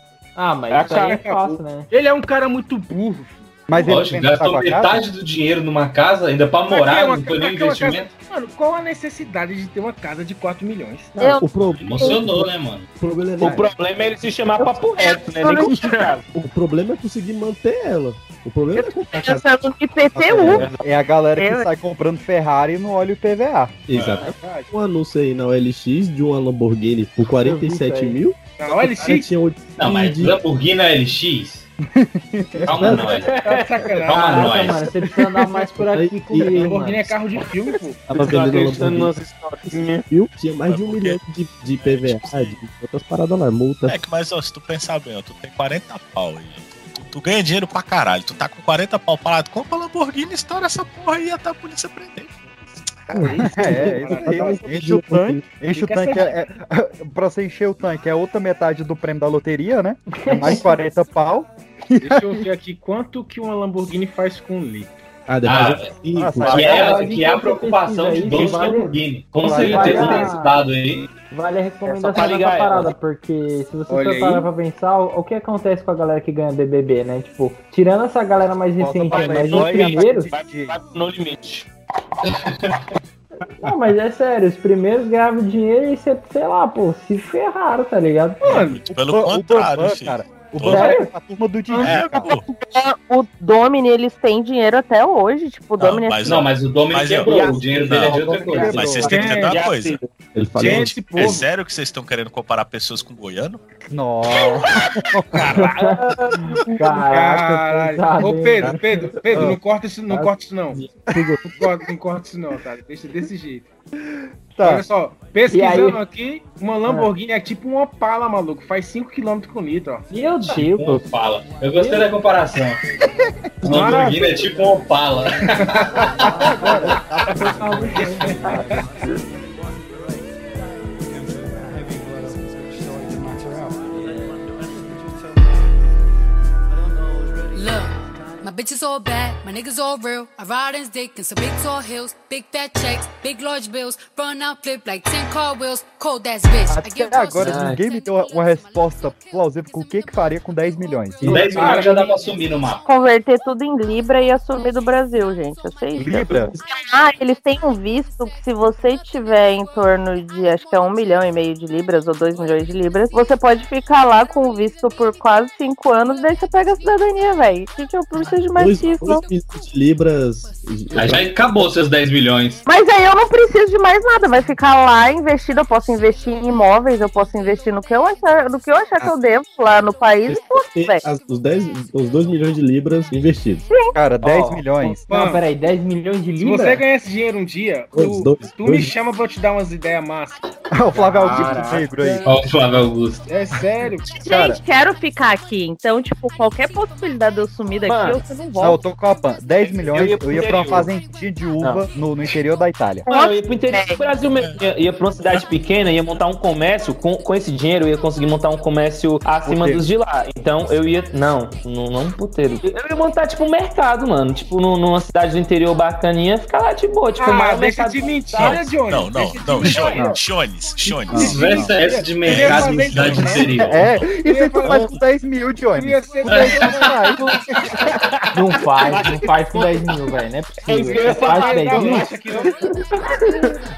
Ah, mas É, isso aí é acabou. fácil, né? Ele é um cara muito burro. Mas ele Lógico, pensa gastou metade do dinheiro numa casa, ainda pra morar, Uma- não foi nem casa- investimento. Mano, qual a necessidade de ter uma casa de 4 milhões? Eu- O, pro- Emocionou, né, mano? o problema é O problema é ele se chamar papo reto, né? Nem. O problema é conseguir manter ela. O problema é comprar casa. Em PTU. É a galera que Eu- sai comprando Ferrari e não olha o PVA. Exato. Um anúncio aí na OLX de uma Lamborghini por 47 mil. Na OLX? Tinha Não, mas Lamborghini é LX? Calma, nós. Tá. Calma, nós. mano, você precisa andar mais por aqui E- comigo, Lamborghini é carro de filme, pô. Tava vendendo acreditando Lamborghini nas histórias. mil, tinha mais de um milhão de, de PVA, de outras paradas lá, multa. É que, mas ó, se tu pensar bem, ó, tu tem 40 pau aí. Tu, tu ganha dinheiro pra caralho. Tu tá com 40 pau parado, compra Lamborghini, estoura essa porra aí até a polícia prender. É, isso aí. Enche o tanque. Enche o tanque. É, é- pra você encher o tanque é outra metade do prêmio da loteria, né? É mais 40 pau. Deixa eu ver aqui quanto que uma Lamborghini faz com um litro. Ah, depois Ah, eu- Nossa, pô, Que É, é, a que é a preocupação de vale- Lamborghini. Com certeza vale a- nesse dado aí. Vale a É recomendação pra dessa parada, porque se você Olha for parar aí. pra pensar, o o que acontece com a galera que ganha BBB, né? Tipo, tirando essa galera mais recente, mas os primeiros... Vai, vai pro no limite. Não, mas é sério, os primeiros ganhavam dinheiro e você, sei lá, pô, se ferraram, tá ligado? Mano, Pelo o contrário, Bambam, filho. cara. O Sério? é a turma do Didi. É, pô. O Domini, eles têm dinheiro até hoje. Tipo, o Não, Domini mas, Não, mas o Dominic Mas eu- quebrou. O dinheiro dele é de outra Não, coisa. mas vocês têm que entender uma a coisa. Gente, é sério que vocês estão querendo comparar pessoas com goiano? Nossa. Caraca, Caralho. pesado, Ô, Pedro? Pedro, Pedro, não corta isso, não Ah. corta isso não. Não corta, não corta isso não, tá? Deixa desse jeito. Tá. Olha só, pesquisando aí? aqui, uma Lamborghini é tipo uma Opala, maluco. Faz 5km com litro, ó. Meu Deus, Como fala. Eu gostei da comparação. Lamborghini é tipo um Opala. Look, bitches all bad, my niggas all real. I ride in dick in some big tall hills, big fat checks, big large bills. Run out, flip like 10 car wheels. Cold ass bitch. Até agora ninguém me deu uma resposta plausível com o que que faria com 10 milhões. Com 10 milhões já dá pra sumir no mapa. converter tudo em Libra e assumir do Brasil, gente. Eu sei. Libra? Ah, eles têm um visto que se você tiver em torno de, acho que é um milhão e meio de libras ou dois milhões de libras, você pode ficar lá com o visto por quase cinco anos, daí você pega a cidadania, velho. O que, que eu preciso de isso? dois milhões de libras. Aí já acabou seus 10 milhões. Mas aí eu não preciso de mais nada, vai ficar lá investido, eu posso investir em imóveis, eu posso investir no que eu achar, no que eu achar que eu devo lá no país e as- os, 10, os 2 milhões de libras investidos. Cara, 10 Ó, milhões. Não, peraí, 10 milhões de Se libras? você ganhar esse dinheiro um dia, Dois, tu, dois, tu dois. me chama pra eu te dar umas ideias massas. o Flávio Augusto negro aí. Ó, o Flávio Augusto. É sério. Cara. Gente, quero ficar aqui. Então, tipo, qualquer possibilidade de eu sumir daqui, Mano, eu não Não, eu tô com a PAN. 10 milhões, Eu eu ia ia, pra uma fazendinha de uva no, no interior da Itália. Mano, eu ia pro interior do Brasil mesmo. Ia, ia pra uma cidade pequena, ia montar um comércio. Com, com esse dinheiro, eu ia conseguir montar um comércio acima Puteiro. dos de lá. Então eu ia. Não, não, não um puteiro. Eu ia montar, tipo, um mercado, mano. Tipo, num- numa cidade do interior bacaninha, ficar lá de boa. Tipo, Ah, maior deixa mercado de mentira. Johnny. Não, não, Deixa não, Chones, Chones. Conversa é essa de mercado em cidade não. interior. É, e se tu faz com 10 mil, Johnny? Queria ser Com 10 mil, vai. Não faz, não faz com 10 mil, velho. Não é possível. Você faz com Vai 10 dar mil? não.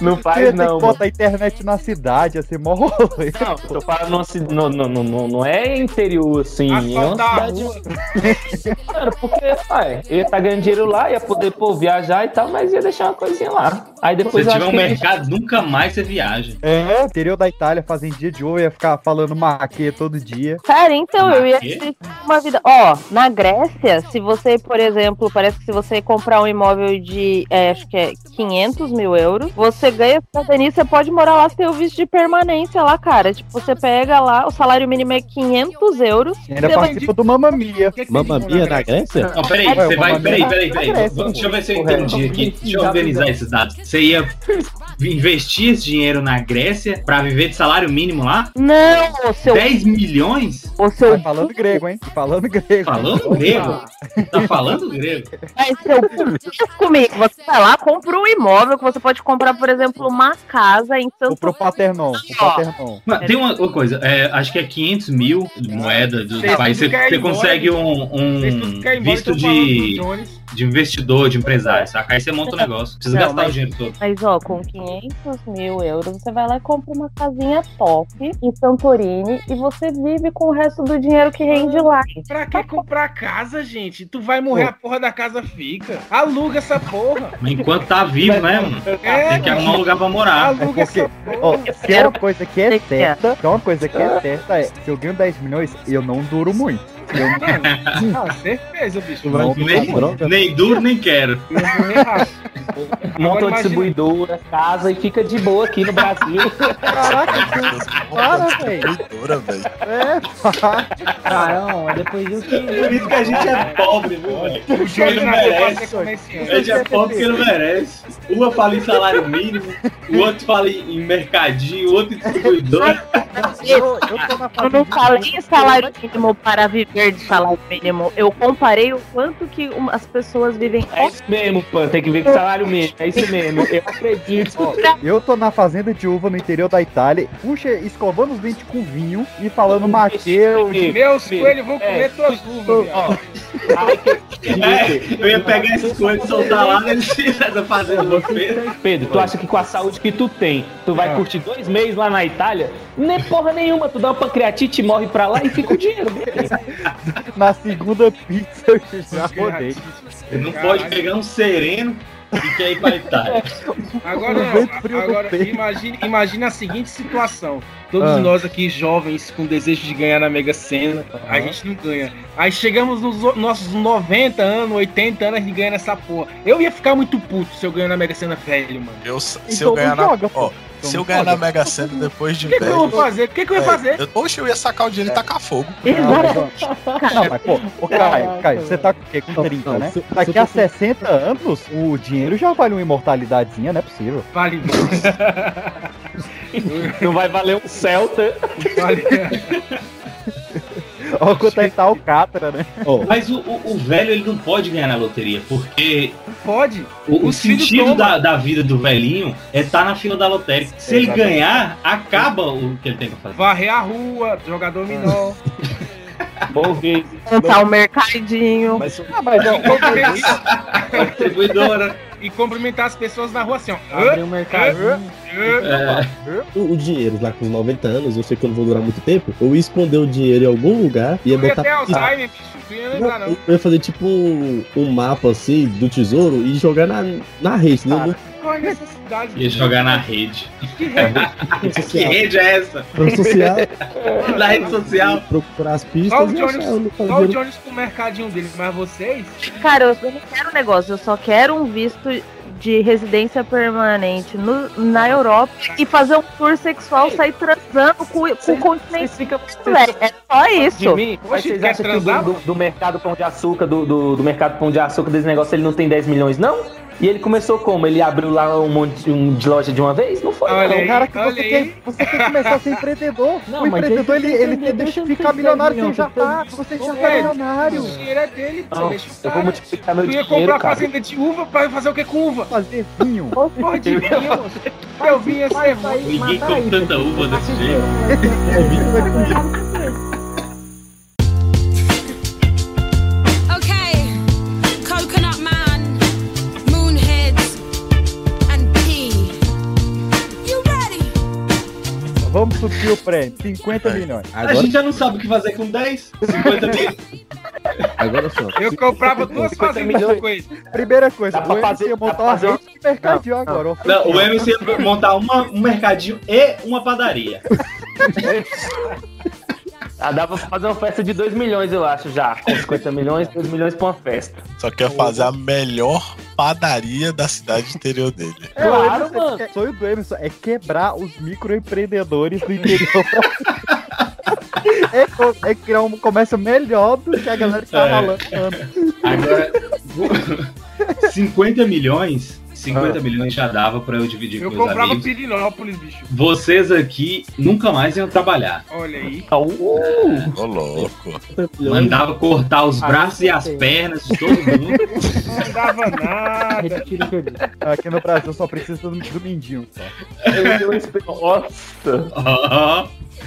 Não faz, não. botar a internet na cidade, ia ser mó rolê. Não, tô falando no, no, no- não é interior, assim. É uma cidade. Mano, porque, pai, eu ia estar ganhando dinheiro lá, ia poder, pô, viajar e tal, mas ia deixar uma coisinha lá. Aí Se depois você eu tiver um mercado, nunca mais você viaja. É, interior da Itália, fazendinha de uva, ia ficar falando maquê todo dia. Cara, então eu ia ter uma vida. Ó, na Grécia, se você você, por exemplo, parece que se você comprar um imóvel de, é, acho que é 500 mil euros, você ganha cidadania, você pode morar lá, tem o visto de permanência lá, cara. Tipo, você pega lá, o salário mínimo é 500 euros. E ainda vai- participa do Mamma Mia. Mamma Mia na Grécia? Não, peraí, você vai. Peraí, peraí, peraí. Deixa eu ver se eu entendi aqui. Deixa eu organizar esses dados. Você ia investir esse dinheiro na Grécia pra viver de salário mínimo lá? Não, o seu. 10 milhões? O seu. Vai falando grego, hein? Falando grego. Falando grego? Tá falando grego? O Pensa comigo. Você vai lá, compra um imóvel que você pode comprar, por exemplo, uma casa em Santo Pro Paternon. Paternon. Mas tem uma, uma coisa, é, acho que é 500 mil moeda do país. Você, você embora, consegue um, um embora, visto de. De investidor, de empresário, saca? Aí você monta um negócio. Precisa Não, gastar mas- o dinheiro todo. Mas, ó, com 500 mil euros, você vai lá e compra uma casinha top em Santorini e você vive com o resto do dinheiro que rende lá. Pra que comprar casa, gente? Tu vai morrer, a porra da casa fica. Aluga essa porra. Mas enquanto tá vivo, né, mano? É, Tem que arrumar um lugar pra morar. Aluga essa Ó, porra. se é uma coisa que é certa, se é uma coisa que é certa é, se eu ganho 10 milhões, eu não duro muito. Não, Ah, certeza, bicho. não Nem, nem duro, nem quero. Monta uma imagina- distribuidora, casa e fica de boa aqui no Brasil. Caraca, para, velho. É, Caramba, depois eu que. Por isso que a gente é pobre, viu, velho? O Jones Ele merece. A gente é pobre porque não merece. Uma fala em salário mínimo, o outro fala em em mercadinho, o outro em distribuidor. eu, eu tô na Eu não falei salário mínimo para viver de salário mínimo. Eu comparei o quanto que as pessoas vivem. É isso mesmo, pô. Tem que ver com salário mínimo. É isso mesmo. Eu acredito. Ó, eu tô na fazenda de uva no interior da Itália, puxa, escovando os dentes com vinho e falando Mateus. Meus coelhos vão É. comer tuas uvas, viado. É, eu ia pegar essas coisas e soltar lá nessa fazenda você. Pedro, tu acha que com a saúde que tu tem, tu vai Ah. curtir dois meses lá na Itália? Nem porra nenhuma. Tu dá uma pancreatite, morre pra lá e fica o dinheiro. Na segunda pizza eu já rodei. Não pode pegar um sereno e quer ir pra Itália. Agora, vento frio no agora imagine, imagine a seguinte situação. Todos Ah. nós aqui jovens com desejo de ganhar na Mega Sena, a gente não ganha. Aí chegamos nos nossos 90 anos, 80 anos, a gente ganha nessa porra. Eu ia ficar muito puto se eu ganhar na Mega Sena velho, mano. Eu, se Então eu ganhar não na. joga, pô. Ó, se eu ganhar na. Mega Sena depois de O que, que eu vou fazer? O que, que eu ia é, fazer? eu- Oxe, eu ia sacar o dinheiro e tacar fogo. Não, mas, ó, não, mas pô, ô Caio, Caio, você tá com o quê? Com 30, Não, né? Daqui a eu tô- 60 anos, o dinheiro já vale uma imortalidadezinha, não é possível. Vale, Não vai valer um Celta. vale. Olha quanto é que tá o Catra, né? Ó, Mas o, o- o velho ele não pode ganhar na loteria, porque Pode. o, o sentido da, da vida do velhinho é estar na fila da lotérica. Se ele Exatamente. ganhar, acaba o que ele tem que fazer. Varrer a rua, jogar dominó. Morrer. Montar o mercadinho. mas Ah, mas ó, Distribuidora. e cumprimentar as pessoas na rua assim, ó. Abriu um mercadinho. É, o, o dinheiro lá com os 90 anos, eu sei que eu não vou durar muito tempo, eu ia esconder o dinheiro em algum lugar e ia botar. ter Alzheimer, bicho. Lembrar, não. Eu ia fazer tipo um, um mapa assim do tesouro e jogar na, na rede, né? Qual a necessidade? ia jogar na rede. Que rede? Que rede é essa? Social, Na rede social. procurar as pistas o e Jones, só o. Jones com o mercadinho dele, mas vocês. Cara, eu não quero negócio, eu só quero um visto de residência permanente no- na Europa e fazer um tour sexual, sair transando com, com o continente. Velho. É só de isso. mim, mas Oxe, vocês acham que o do, do, do mercado pão de açúcar, do, do, do mercado pão de açúcar desse negócio, ele não tem 10 milhões, não? E ele começou como? Ele abriu lá um monte de, um, de loja de uma vez? Não foi, Olha não. aí. Cara, que olha você aí. quer, você quer começar a ser empreendedor. Não, o mas empreendedor, ele, ele empreendedor deixa ficar tem milionário, milhões, você já você tá, você já tá É, milionário. O dinheiro é dele, pô, Não, eu vou multiplicar meu Tu ia dinheiro, comprar cara. fazenda de uva pra fazer o que com uva? Fazer vinho. Porra de vinho. Eu vinho ruim. Ninguém come tanta uva desse jeito. Okay, Subir o prêmio, 50 milhões. A Agora, gente já não sabe o que fazer com 10, 50 mil. agora só. Eu comprava duas fazendas com ele. Primeira coisa, Dá pra fazer- montar pra uma rede de mercadinho agora. ó. Não, o MC ia montar uma, um mercadinho e uma padaria. Ah, dava pra fazer uma festa de 2 milhões, eu acho, já. Com 50 milhões, 2 milhões pra uma festa. Só quer fazer a melhor padaria da cidade interior dele. Claro, mano. O sonho do Emerson é quebrar os microempreendedores do interior. é, é criar um comércio melhor do que a galera que tá É. rolando. Agora, 50 milhões, 50 Ah. milhões já dava pra eu dividir Eu com os comprava amigos. Pirinópolis, bicho. Vocês aqui nunca mais iam trabalhar. Olha aí. Ô, louco. Mandava cortar os braços e as pernas de todo mundo. Não dava nada. Aqui no Brasil só precisa do, do mindinho. Só. Nossa.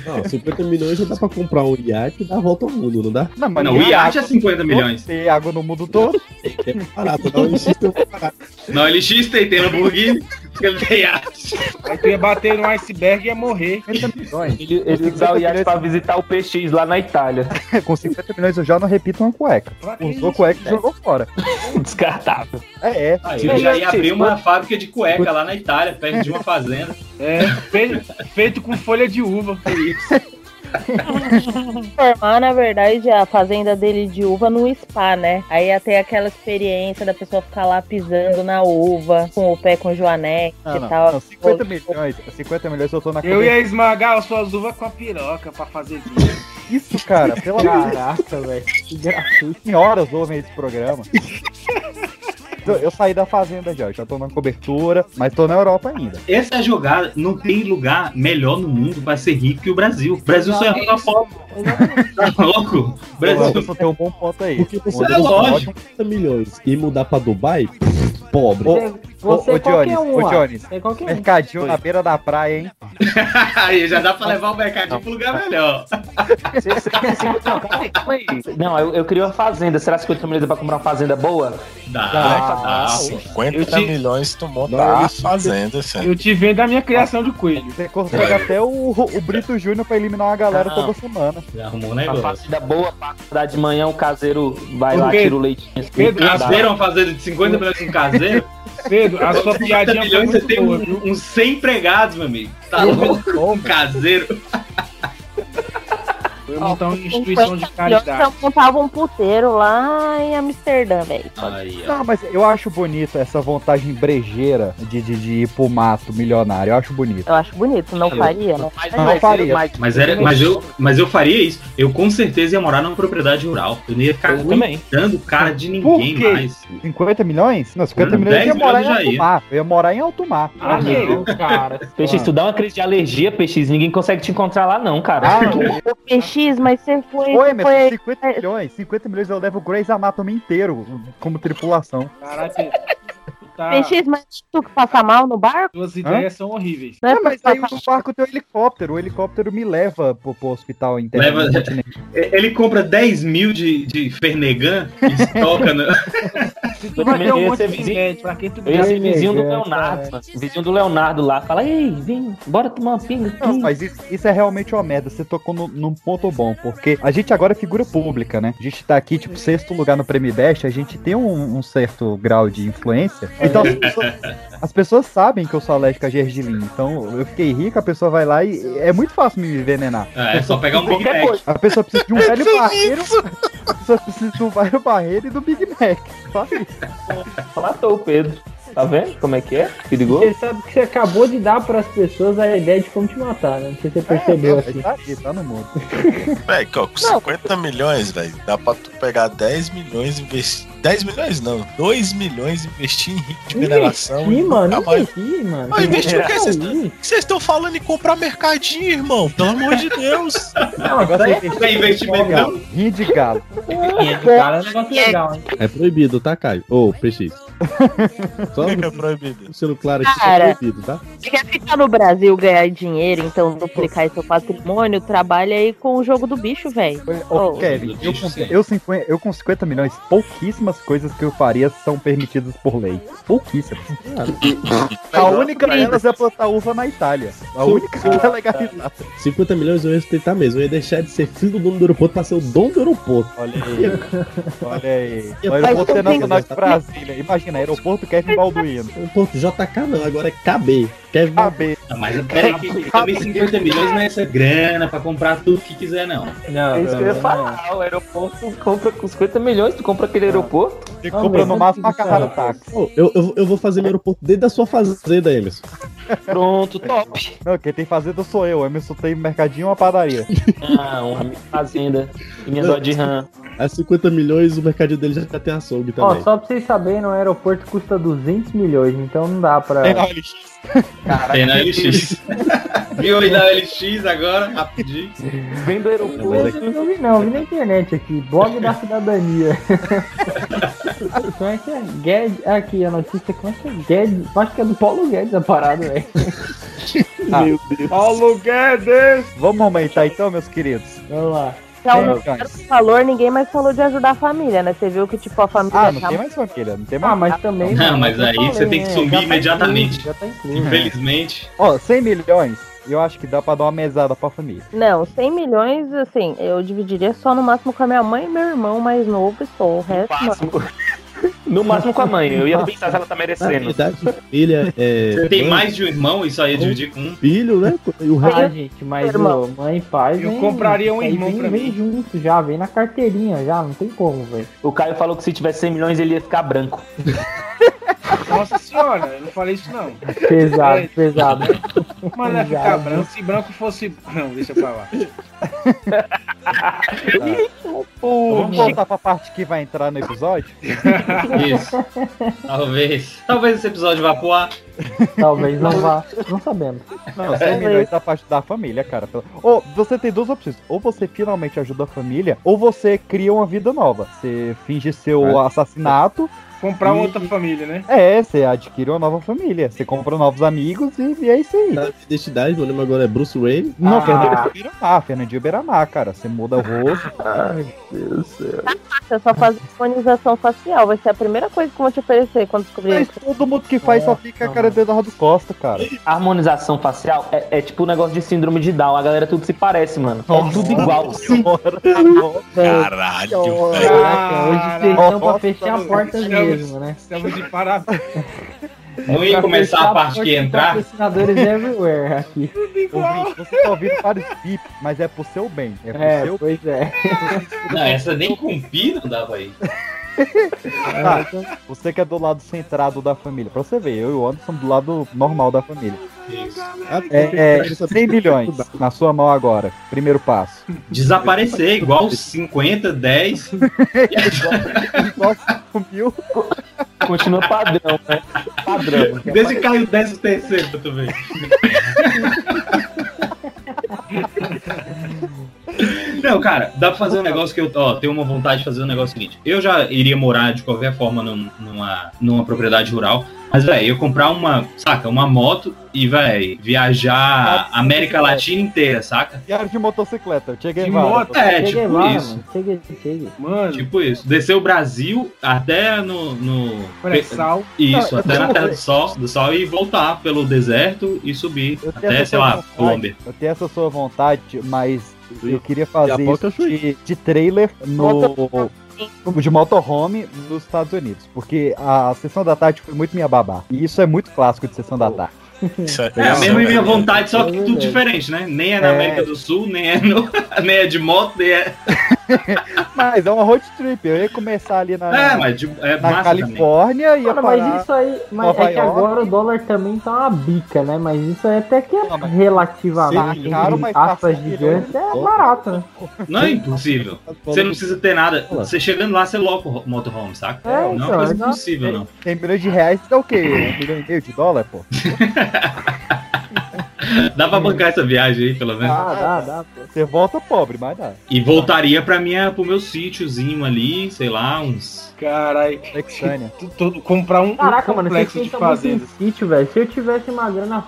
Não, 50 milhões já dá pra comprar um iate e dar a volta ao mundo, não dá? Não, mas Não, o iate é 50 milhões. Tem água no mundo todo. É barato, dá um X tão barato. Não, LX tem, tem Lamborghini, tem. Aí tu ia bater no iceberg e ia morrer. Ele, ele usava o iate pra visitar o PX lá na Itália. Com 50 milhões eu já não repito uma cueca. Usou cueca e jogou fora. Descartável. É, é. Aí eu já ia abrir uma fábrica de cueca lá na Itália, perto de uma fazenda. É, feito, feito com folha de uva, por isso. Formar, na verdade, a fazenda dele de uva no spa, né? Aí ia ter aquela experiência da pessoa ficar lá pisando na uva, com o pé com joanete Não, e não, tal. não, 50 milhões, 50 milhões eu tô na Eu ia esmagar as suas uvas com a piroca pra fazer vídeo. Isso, cara, de Caraca, velho. Que gratuito. Senhoras ouvem esse programa. Eu, eu saí da fazenda já, já tô na cobertura, mas tô na Europa ainda. Essa a jogada. Não tem lugar melhor no mundo pra ser rico que o Brasil. O Brasil só é rico na fome. Tá louco? O Eu Brasil. só tem um bom ponto aí. Porque você é lógico. 50 milhões e mudar pra Dubai, pobre. Ô, Você ô, Jones, um, ô. Jones, Você qualquer um. mercadinho na beira da praia, hein? Aí já dá pra levar o mercadinho pro lugar melhor. Não, eu, eu queria uma fazenda. Será que 50 milhões dá pra comprar uma fazenda boa? Dá, Ah, dá. 50 Eu te- milhões tu monta fazenda, assim. Eu te vendo a minha criação de coelho. Você consegue até o, o Brito Júnior pra eliminar uma galera Não. toda semana. Já arrumou um Uma negócio. fazenda boa pra de manhã, o caseiro vai Ô, lá, tira o leitinho. assim, Pedro, dá- Caseiro, uma fazenda de 50 milhões com caseiro. Pedro, a sua 50 piadinha foi milhões, você muito tem boa, viu? uns 100 empregados, meu amigo. Tá louco? Um caseiro. Foi montar uma instituição de Eu caridade. montava um puteiro lá em Amsterdã, velho. Não, mas eu acho bonito essa vantagem brejeira de, de, de ir pro mato milionário. Eu acho bonito. Eu acho bonito, não faria, né? Mas, Não mas- faria. mas- Mas, era, mas, eu, mas eu faria isso. Eu com certeza ia morar numa propriedade rural. Eu não ia ficar Eu cuidando cara de Por ninguém quê? mais. 50 milhões? Não, 50 Não, milhões eu ia 10 morar em milhões eu alto ia. mar. Eu ia morar em alto mar. Ah, não, cara. PX, tu dá uma crise de alergia, PX, ninguém consegue te encontrar lá, não, cara. Ah, Ô, PX, mas você foi. Oi, você mas foi 50 milhões. 50 milhões eu levo o Grey's Anatomy inteiro como tripulação. Caraca, tá. PX, mas tu que passa mal no barco? Suas ideias são horríveis. Não é É, mas aí passar- no barco tem o helicóptero. O helicóptero me leva pro, pro hospital interno. Leva- continente. Ele compra 10 mil de, de Fernegan e estoca no. Eu também um ia ser vizinho. Eu ia ser Ai, vizinho do Leonardo, mano. Vizinho do Leonardo lá. Fala, ei, vem, bora tomar uma pinga aqui. Não, mas isso, isso é realmente uma merda. Você tocou no- num ponto bom, porque a gente agora é figura pública, né? A gente tá aqui, tipo, sexto lugar no Prêmio Best, a gente tem um, um certo grau de influência. Então as pessoas, as pessoas sabem que eu sou alérgico a gergelim. Então eu fiquei rico, a pessoa vai lá e é muito fácil me envenenar. É, é só pegar um Big Mac. A pessoa precisa de um velho barreiro. A pessoa precisa de um velho barreiro e do Big Mac. Só isso. Matou o Pedro. Tá vendo como é que é? Perigoso? Você sabe que você acabou de dar pras pessoas a ideia de como te matar, né? Não sei se você percebeu É, assim. tá aí, tá no mundo. Véi, com 50 milhões, velho, dá pra tu pegar 10 milhões e investir. 10 milhões não, 2 milhões investir em ritmo de mineração. Ih, e mano, investir, mano. Ah, investir o quê? Vocês estão falando em comprar mercadinho, irmão. Pelo amor de Deus. Não, Agora é investimento, não. Rim Rim de galo. é, é um negócio legal, hein? É proibido, tá, Caio? Ô, PX. Só O que que é proibido? sendo claro aqui, Cara. é proibido, tá? Você quer ficar no Brasil, ganhar dinheiro, então duplicar seu patrimônio, trabalha aí com o jogo do bicho, velho. Ô, Oh. Kevin, eu eu, 50, eu com 50 milhões, pouquíssimas coisas que eu faria são permitidas por lei. Pouquíssimas. A única delas é plantar uva na Itália. A única que é legalizada. 50 milhões eu ia respeitar mesmo. Eu ia deixar de ser filho do dono do aeroporto pra ser o dono do aeroporto. Olha aí. Olha aí. O eu Nacional tenho- de Brasília. Imagina aeroporto Kevin Balduino. Aeroporto JK não, agora é KB. Kevin KB. Mas peraí, que também 50 milhões não é essa grana pra comprar tudo que quiser, não. Não, é isso que eu ia falar. O aeroporto compra com 50 milhões, tu compra aquele aeroporto. Você compra no máximo uma carrada táxi. Eu, eu, eu vou fazer meu aeroporto dentro da sua fazenda, Emerson. Pronto, top. Não, quem tem fazenda sou eu. O Emerson tem mercadinho e uma padaria. Ah, uma fazenda. E minha dó de RAM. A 50 milhões, o mercadinho dele já tem açougue Ó, também. só pra vocês saberem, o aeroporto custa 200 milhões, então não dá pra. Tem na OLX. Tem na LX. Viu aí na LX agora, rapidinho. Vem do aeroporto. Eu não vi não, vi na internet aqui, blog da cidadania. Como é que é? Guedes, aqui a notícia, como é que é? Guedes, acho que é do Paulo Guedes a parada, velho. Meu Deus. Paulo Guedes! Vamos aumentar então, meus queridos. Vamos lá. Já Tem aumentaram milhões. o valor, ninguém mais falou de ajudar a família, né? Você viu que, tipo, a família. Ah, não tá- tem mais família, não tem mais. Ah, mas também. Não, mas aí você tem que sumir Já tá imediatamente. Já tá incluso. Infelizmente. Ó, 100 milhões, eu acho que dá pra dar uma mesada pra família. Não, 100 milhões, assim, eu dividiria só no máximo com a minha mãe e meu irmão mais novo e só. O resto, não. No máximo com a mãe. Eu ia pensar se ela tá Na merecendo. verdade, família é. Você tem mais de um irmão e só ia dividir com um. filho, né? E o resto. Ah, gente, mas Irmão. mãe e pai. Eu vem- compraria um aí irmão vem, pra vem mim. junto já, vem na carteirinha já, não tem como, velho. O Caio falou que se tivesse 100 milhões ele ia ficar branco. Nossa senhora, eu não falei isso não. Pesado, É. pesado. Mas ia ficar branco se branco fosse. Não, deixa pra lá. Vamos voltar pra parte que vai entrar no episódio? Isso. Talvez. Talvez esse episódio vá pro ar. Talvez não vá, não sabemos. Não, 100 milhões da parte da família, cara. Ou você tem duas opções. Ou você finalmente ajuda a família, ou você cria uma vida nova. Você finge seu assassinato. Comprar E- outra família, né? É, você adquire uma nova família. Você compra novos amigos e, e é isso aí. Na identidade, meu nome agora é Bruce Wayne. Não, Ah. Fernandinho Beiramar, Fernandinho Beiramar, cara. Você muda o rosto. Ai, Deus do céu. Você só faz harmonização facial, vai ser a primeira coisa que vão te oferecer quando descobrir Mas isso. todo mundo que faz só fica a cara de Eduardo Costa, cara. A harmonização facial é, é tipo um negócio de síndrome de Down. A galera tudo se parece, mano. É tudo igual. Caralho, velho. Caraca, hoje vocês estão pra Nossa, fechar a porta estamos- mesmo, né? Estamos de parabéns. Não ia começar a parte que entrar. Patrocinadores everywhere aqui. Ouvinte, você tá ouvindo vários bip, mas é pro seu bem. É pro É, seu pois é. Não, essa nem com pi não dava aí. Ah, você que é do lado centrado da família. Pra você ver, eu e o Anderson do lado normal da família. Isso. É, é 100 milhões na sua mão agora. Primeiro passo. Desaparecer, igual os 50, 10. Igual 5 mil. Continua padrão, né? Padrão. Desde que caiu 10 terceiro tu ver. Não, cara, dá pra fazer um negócio que eu ó, tenho uma vontade de fazer um negócio seguinte. Eu já iria morar de qualquer forma num- numa, numa propriedade rural, mas, velho, eu comprar uma, saca, uma moto e, velho, viajar a América Latina inteira, saca? Diário de motocicleta. Cheguei De lá. moto? É, tipo lá, isso. mano. Cheguei, cheguei. Mano, Tipo isso. Descer o Brasil até no. no pré-sal. Isso, Não, até eu na Terra do Sol, do Sol e voltar pelo deserto e subir até, sei lá, Colômbia. Eu tenho essa sua vontade, mas eu queria a fazer isso de, de trailer no, de motorhome nos Estados Unidos. Porque a sessão da tarde foi muito minha babá. E isso é muito clássico de sessão da tarde. É, É a mesma é minha vontade, só que tudo verdade. diferente, né? Nem é na É. América do Sul, nem é, no, nem é de moto, nem é. Mas é uma road trip. Eu ia começar ali na, É, mas de, é na também. Califórnia e ia parar. mas isso aí. Mas Nova é que York. agora o dólar também tá uma bica, né? Mas isso aí até que é Não, relativamente Sim, caro, mas aspas passa um gigantes é barato, né? Não é impossível. Você não precisa ter nada. Você chegando lá, você loca o motorhome, saca? É, não é então, uma coisa impossível, não. 100 milhões de reais dá o quê? Um milhão e meio de dólar, pô? Dá pra bancar essa viagem aí, pelo menos. Ah, dá, dá. Você volta pobre, mas dá. E voltaria pra minha, pro meu sítiozinho ali, sei lá, uns. Caralho. Comprar um, um Caraca, mano, vocês complexo de muito em fazendas. sítio, velho. Se eu tivesse uma grana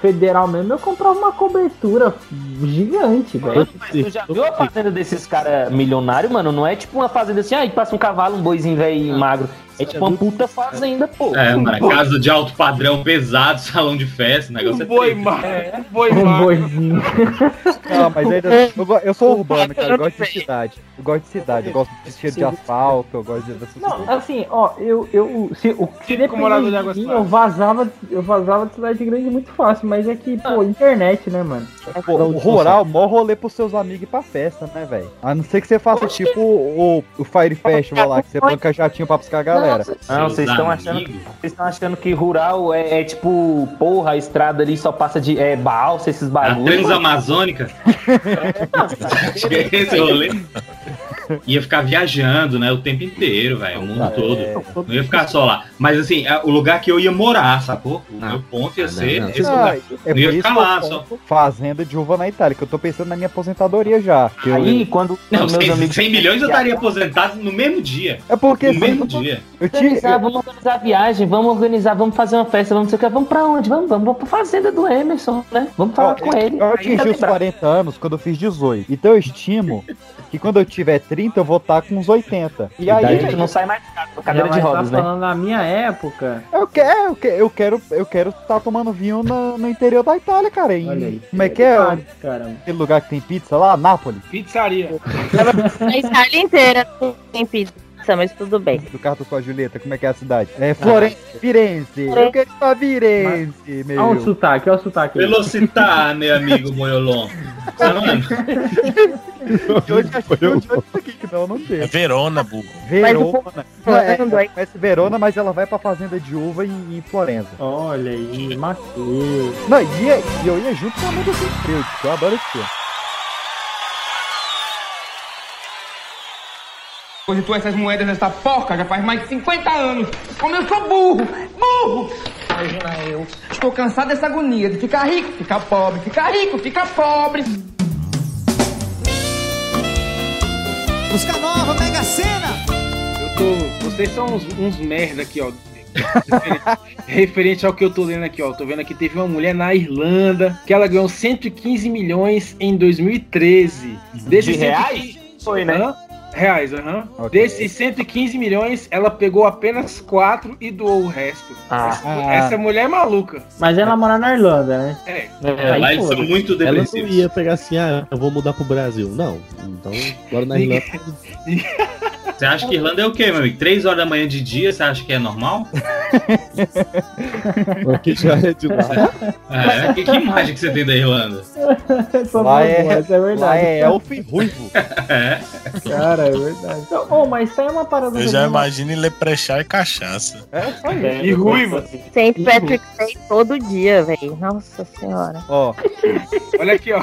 federal mesmo, eu comprava uma cobertura gigante, velho. Tu já viu a fazenda desses caras milionários, mano? Não é tipo uma fazenda assim, ah, passa um cavalo, um boizinho velho e magro. É tipo uma puta fazenda, pô. É, mano, casa de alto padrão, pesado, salão de festa, o negócio é Boi mar, É. boi Um mar. boizinho. Não, mas ainda. Eu, go- eu sou urbano, cara. Eu gosto de cidade. Eu gosto de cidade. Eu gosto de cheiro de asfalto. Eu gosto de. dessas Não, coisas. assim, ó, eu, eu se, o, se de dependesse de mim, eu vazava, eu vazava de cidade grande muito fácil, mas é que, pô, internet, né, mano? Pô, o rural, mó rolê pros seus amigos ir pra festa, né, velho? A não ser que você faça tipo o, o Fire Festival lá, que você banca jatinho pra buscar a galera. Não, vocês estão achando, que- vocês estão achando que rural é, é tipo, porra, a estrada ali só passa de é, balsa, esses A bagulhos. Transamazônica. Rolê. Ia ficar viajando, né, o tempo inteiro, velho, o mundo todo. Não ia ficar só lá. Mas assim, é o lugar que eu ia morar, sacou? O meu ponto ia ser esse Ah, lugar. é não ia por ficar lá eu só. Fazenda de uva na Itália, que eu tô pensando na minha aposentadoria já. que eu- Aí, quando Não, meus 100, amigos. 100 milhões eu estaria aposentado no mesmo dia. É porque No assim, mesmo dia. eu tinha. Organizar, vamos organizar a viagem, vamos organizar, vamos fazer uma festa, vamos não sei o que. Vamos pra onde? Vamos, vamos pra fazenda do Emerson, né? Vamos falar com ele. Eu Aí atingi os lembrado. 40 anos quando eu fiz 18. Então eu estimo que quando eu tiver 30, eu vou estar com uns 80. E aí, a gente não sai mais de cadeira Não, de mas rodas, tá né? falando na minha época. eu quero, eu quero, eu quero, eu quero estar tomando vinho na- no interior da Itália, cara. Em, Olha aí. como é que é? Caramba. Aquele lugar que tem pizza lá, Nápoles. Pizzaria. A Itália inteira tem pizza, mas tudo bem. Do carro com a Julieta, como é que é a cidade? É Florença, Firenze. Eu quero ir pra Firenze, meu. Olha o sotaque, olha o sotaque. Velocitar, meu amigo Moiolon. Tá vendo? De onde acho que eu tinha isso aqui, que não, não tem. É Verona, burro. Verona. Não, é, conhece Verona, mas ela vai pra fazenda de uva em, em Florença. Olha aí, Matheus. Não, e, ia- e eu ia junto com a Amanda Seyfried, que eu adoro esse filme. Depositou essas moedas nessa porca já faz mais de 50 anos. Como eu sou burro! Burro! Imagina eu. Estou cansado dessa agonia de ficar rico, ficar pobre, ficar rico, ficar pobre. Busca nova, Mega Sena! Eu tô. Vocês são uns, uns merda aqui, ó. Referente, referente ao que eu tô lendo aqui, ó. Tô vendo aqui, teve uma mulher na Irlanda que ela ganhou 115 milhões em 2013. Desses De reais? 115 Foi, né? Hã? Reais, aham. Ok. Desses 115 milhões, ela pegou apenas 4 e doou o resto. Ah. Essa, essa mulher é maluca. Mas ela mora na Irlanda, né? É. É, lá eles são muito Ela não depressivos. ia pegar assim, ah, eu vou mudar pro Brasil. Não. Então, agora na Irlanda. Você acha que Irlanda é o quê, meu amigo? 3 horas da manhã de dia, você acha que é normal? Aqui já é de lá. É, que, que imagem que você tem da Irlanda? Só Lá é, é lá verdade. é elfo e ruivo. É. Cara, é verdade. Então, oh, mas tá aí uma parada. Eu já imagino leprechar e cachaça. É isso aí. É, E ruiva. Tem Patrick Day todo dia, velho. Nossa senhora. Ó, Olha aqui, ó.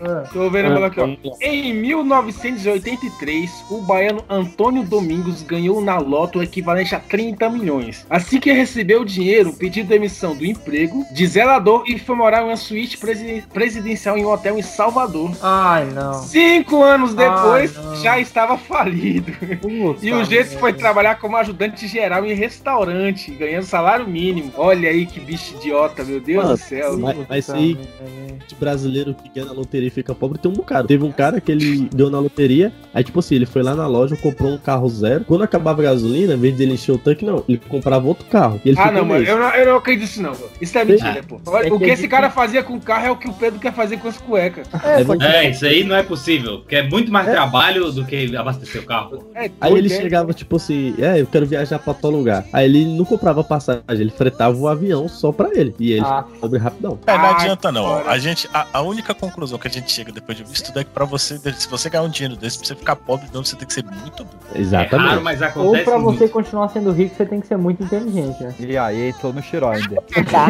Ah. Tô vendo ela aqui, ó. Em 1983, o baiano Antônio Domingos ganhou na loto o equivalente a 30 milhões. Assim que recebeu o dinheiro, pediu demissão do emprego de zelador e foi morar em uma suíte presiden- presidencial em um hotel em Salvador. Ai, não. Cinco anos depois, Ah, não. já estava falido. Puta E o jeito foi trabalhar como ajudante geral em restaurante, ganhando salário mínimo. Olha aí que bicho idiota, meu Deus Mano, do céu. Mas, mas se aí, de brasileiro que ganha na loteria e fica pobre, tem um bocado. Teve um cara que ele deu na loteria, aí tipo assim, ele foi lá na loja, comprou um carro zero. Quando acabava a gasolina, em vez dele encher o tanque, não, ele comprava outro carro. E ele Ah, não, mano, eu não, eu não acredito nisso, não. Isso é mentira, pô. É o que que é esse cara fazia com o carro é o que o Pedro quer fazer com as cuecas. é, que É, isso aí não é possível. Porque é muito mais trabalho do que abastecer o carro. É Aí ele doido, é. chegava, tipo assim, é, eu quero viajar pra tal lugar. Aí ele não comprava passagem, ele fretava o avião só pra ele. E ele Ah. pobre rapidão. É, não Ai, adianta não. A gente, a, a única conclusão que a gente chega depois de visto é que pra você, se você ganhar um dinheiro desse, pra você ficar pobre, não, você tem que ser muito bom. É Exatamente. raro, mas Ou acontece pra muito. você continuar sendo rico, você tem que ser muito inteligente, né? E aí, tô no Shiro ainda. Tá?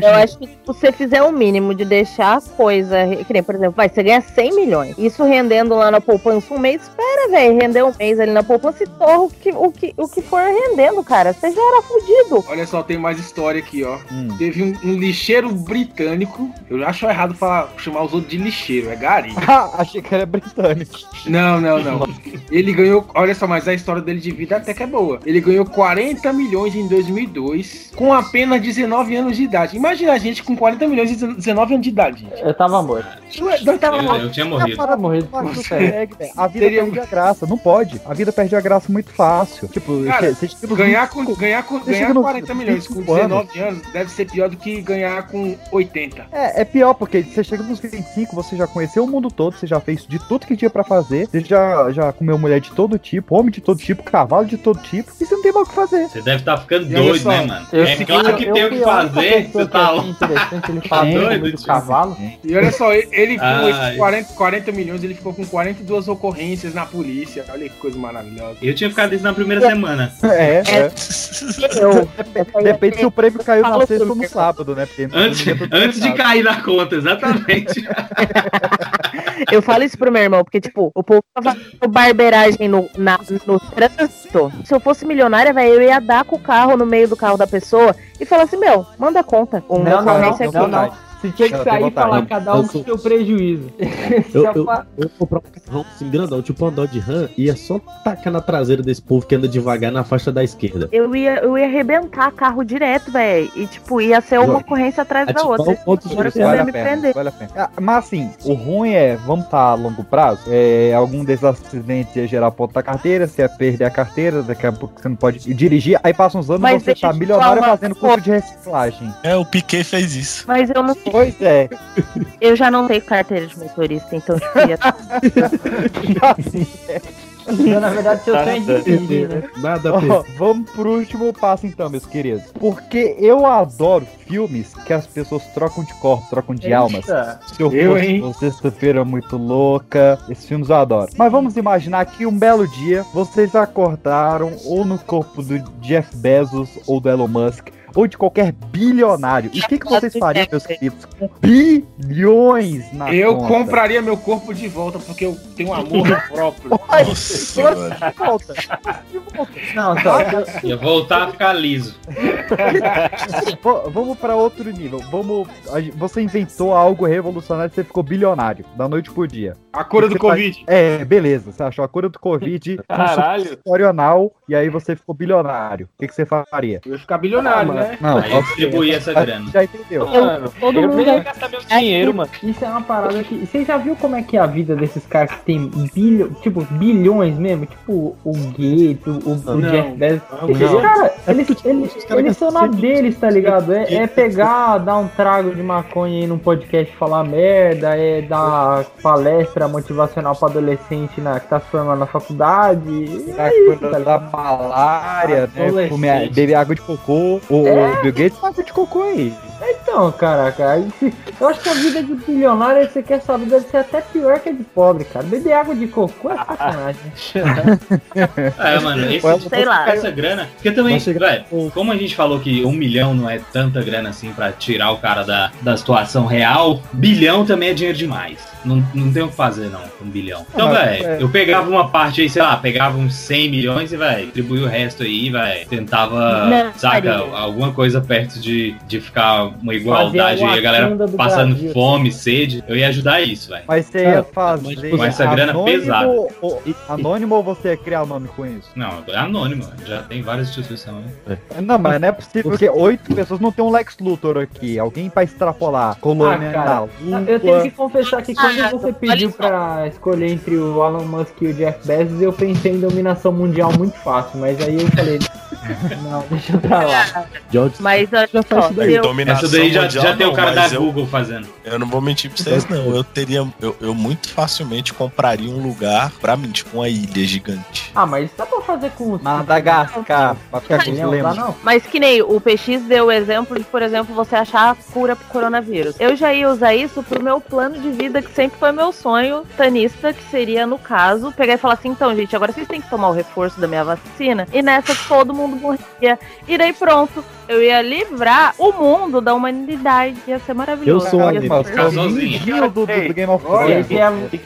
Eu acho que se você fizer o mínimo de deixar a coisa. Que nem, por exemplo, vai, você ganha 100 milhões. Isso rendendo lá na poupança um mês, espera, velho. Render um mês ali na poupança e torra o que, o, que, o que for rendendo, cara. Você já era fudido. Olha só, tem mais história aqui, ó. Hum. Teve um, um lixeiro britânico. Eu acho errado falar, chamar os outros de lixeiro, é gari. Ah, achei que era britânico. Não, não, não. Ele ganhou, olha só, mas a história dele de vida até que é boa. Ele ganhou 40 milhões em 2002 com apenas 19 anos de idade. Imagina a gente com 40 milhões e 19 anos de idade, gente. Eu tava morto. Nós tava Eu, eu tinha morrido. Tava morrido. Consegue, velho. A vida tem um dia graça. Não pode. A vida perde a graça muito fácil. Tipo, Cara, você nos ganhar 25, com, ganhar com você ganhar nos 40 milhões com 25 anos. 19 anos deve ser pior do que ganhar com 80. É, é pior, porque você chega nos 25, você já conheceu o mundo todo, você já fez de tudo que tinha pra fazer, você já, já comeu mulher de todo tipo, homem de todo tipo, cavalo de todo tipo, e você não tem mais o que fazer. Você deve estar ficando E doido, só, né, mano? eu é claro que eu tem o que fazer, você tá louco. ele Tá doido, do cavalo. E olha só, ele- com esses 40, 40 milhões, ele ficou com 42 ocorrências na polícia. Olha que coisa maravilhosa. Eu tinha ficado isso na primeira semana. É, é. Eu. Depende se o prêmio caiu na sexta ou no sábado, né? Antes, antes de cair na conta, exatamente. Eu falo isso pro meu irmão, porque, tipo, o povo tava fazendo barbeiragem no, na, no trânsito. Se eu fosse milionária, velho, eu ia dar com o carro no meio do carro da pessoa e falar assim, meu, manda conta. Um Não, não, não, não, não. Você tinha que sair e falar cada um com sou- seu prejuízo. Eu, eu, eu comprar um carrão assim grandão, tipo um andar de RAM, e é só tacar na traseira desse povo que anda devagar na faixa da esquerda. Eu ia, eu ia arrebentar carro direto, velho. E, tipo, ia ser uma ocorrência atrás da outra. Agora você Vale vai a me pena, prender. vale a pena. Ah, Mas assim, o ruim é, vamos estar a longo prazo, é, algum desses acidentes ia gerar ponto da carteira, você ia perder a carteira, daqui a pouco você não pode dirigir, aí passa uns anos Mas você tá milionário fazendo curso de reciclagem. É, o Piquet fez isso. Mas eu não. Pois é. Eu já não tenho carteira de motorista, então tipo, ia... Então, na verdade, seu sonho é dirigir, né? Nada Ó, vamos pro último passo então, meus queridos. Porque eu adoro filmes que as pessoas trocam de corpo, trocam de Eita. almas. Se eu, hein? sexta-feira muito louca, esses filmes eu adoro. Mas vamos imaginar que um belo dia vocês acordaram ou no corpo do Jeff Bezos ou do Elon Musk. Ou de qualquer bilionário. E o que, que vocês fariam, meus queridos, com bilhões na Eu conta? compraria meu corpo de volta, porque eu tenho um amor próprio. Nossa, volta. Não, só. Ia voltar a ficar liso. Vamos pra outro nível. Vamos. Você inventou algo revolucionário e você ficou bilionário da noite pro dia. A cura do faz- Covid. É, beleza. Você achou a cura do Covid. com Caralho. anal, e aí você ficou bilionário. O que, que você faria? Eu ia ficar bilionário, Ah, né? Não, Aí distribuir essa grana. Já entendeu. Mano, todo eu mundo ia gastar meu dinheiro, mano. Isso é uma parada que. Você já viu como é que é a vida desses caras que tem bilho, tipo, bilhões mesmo? Tipo, o Gates, o, o Não, Jeff Bezos. não, Esses não. caras, É eles, eles, eles são na deles, tá ligado? É, é pegar, dar um trago de maconha aí num podcast e falar merda, é dar palestra motivacional pra adolescente na, que tá se formando na faculdade. Da, É isso, tá da malária, né? Comer, beber água de cocô. O, É. o Bill Gates faz água de cocô aí. Então, caraca, eu acho que a vida de bilionário, você quer saber, deve ser até pior que a de pobre, cara. Beber água de cocô é sacanagem. É, mano, esse, sei lá. essa grana. Porque também, velho, como a gente falou que um milhão não é tanta grana assim pra tirar o cara da, da situação real, bilhão também é dinheiro demais. Não, não tem o que fazer, não, com um bilhão. Então, mas, velho, é. eu pegava uma parte aí, sei lá, pegava uns 100 milhões e, velho, distribuía o resto aí, velho. Tentava, Não, saca, faria. alguma coisa perto de, de ficar uma igualdade aí, a galera passando Brasil. fome, sede. Eu ia ajudar isso, velho. Mas você ia fazer. mas, com essa grana anônimo pesada. Ou, anônimo ou você ia criar nome com isso? Não, é anônimo, já tem várias instituições. né? Não, mas não é possível porque oito pessoas não tem um Lex Luthor aqui. Alguém pra extrapolar. Colônia Ah, cara, na Eu tenho que confessar que quando Ah, você pediu pra escolher entre o Elon Musk e o Jeff Bezos, eu pensei em dominação mundial muito fácil, mas aí eu falei, não, deixa eu pra lá. George Mas olha Já faz só, isso daí. eu, Dominação Essa daí já, mundial, já tem o cara da eu- Google fazendo. Eu não vou mentir pra vocês, não. Eu teria. Eu, eu muito facilmente compraria um lugar pra mim, tipo uma ilha gigante. Ah, mas dá pra fazer com os Madagascar, pra ficar com Não, não. Mas que nem o PX deu o exemplo de, por exemplo, você achar a cura pro coronavírus. Eu já ia usar isso pro meu plano de vida, que sempre foi meu sonho tanista, que seria, no caso, pegar e falar assim, então, gente, agora vocês têm que tomar o reforço da minha vacina. E nessa todo mundo morria. E daí pronto. Eu ia livrar o mundo da humanidade. Ia ser maravilhoso. Eu sou sou amiguinho do, do, do Game of Thrones. É- E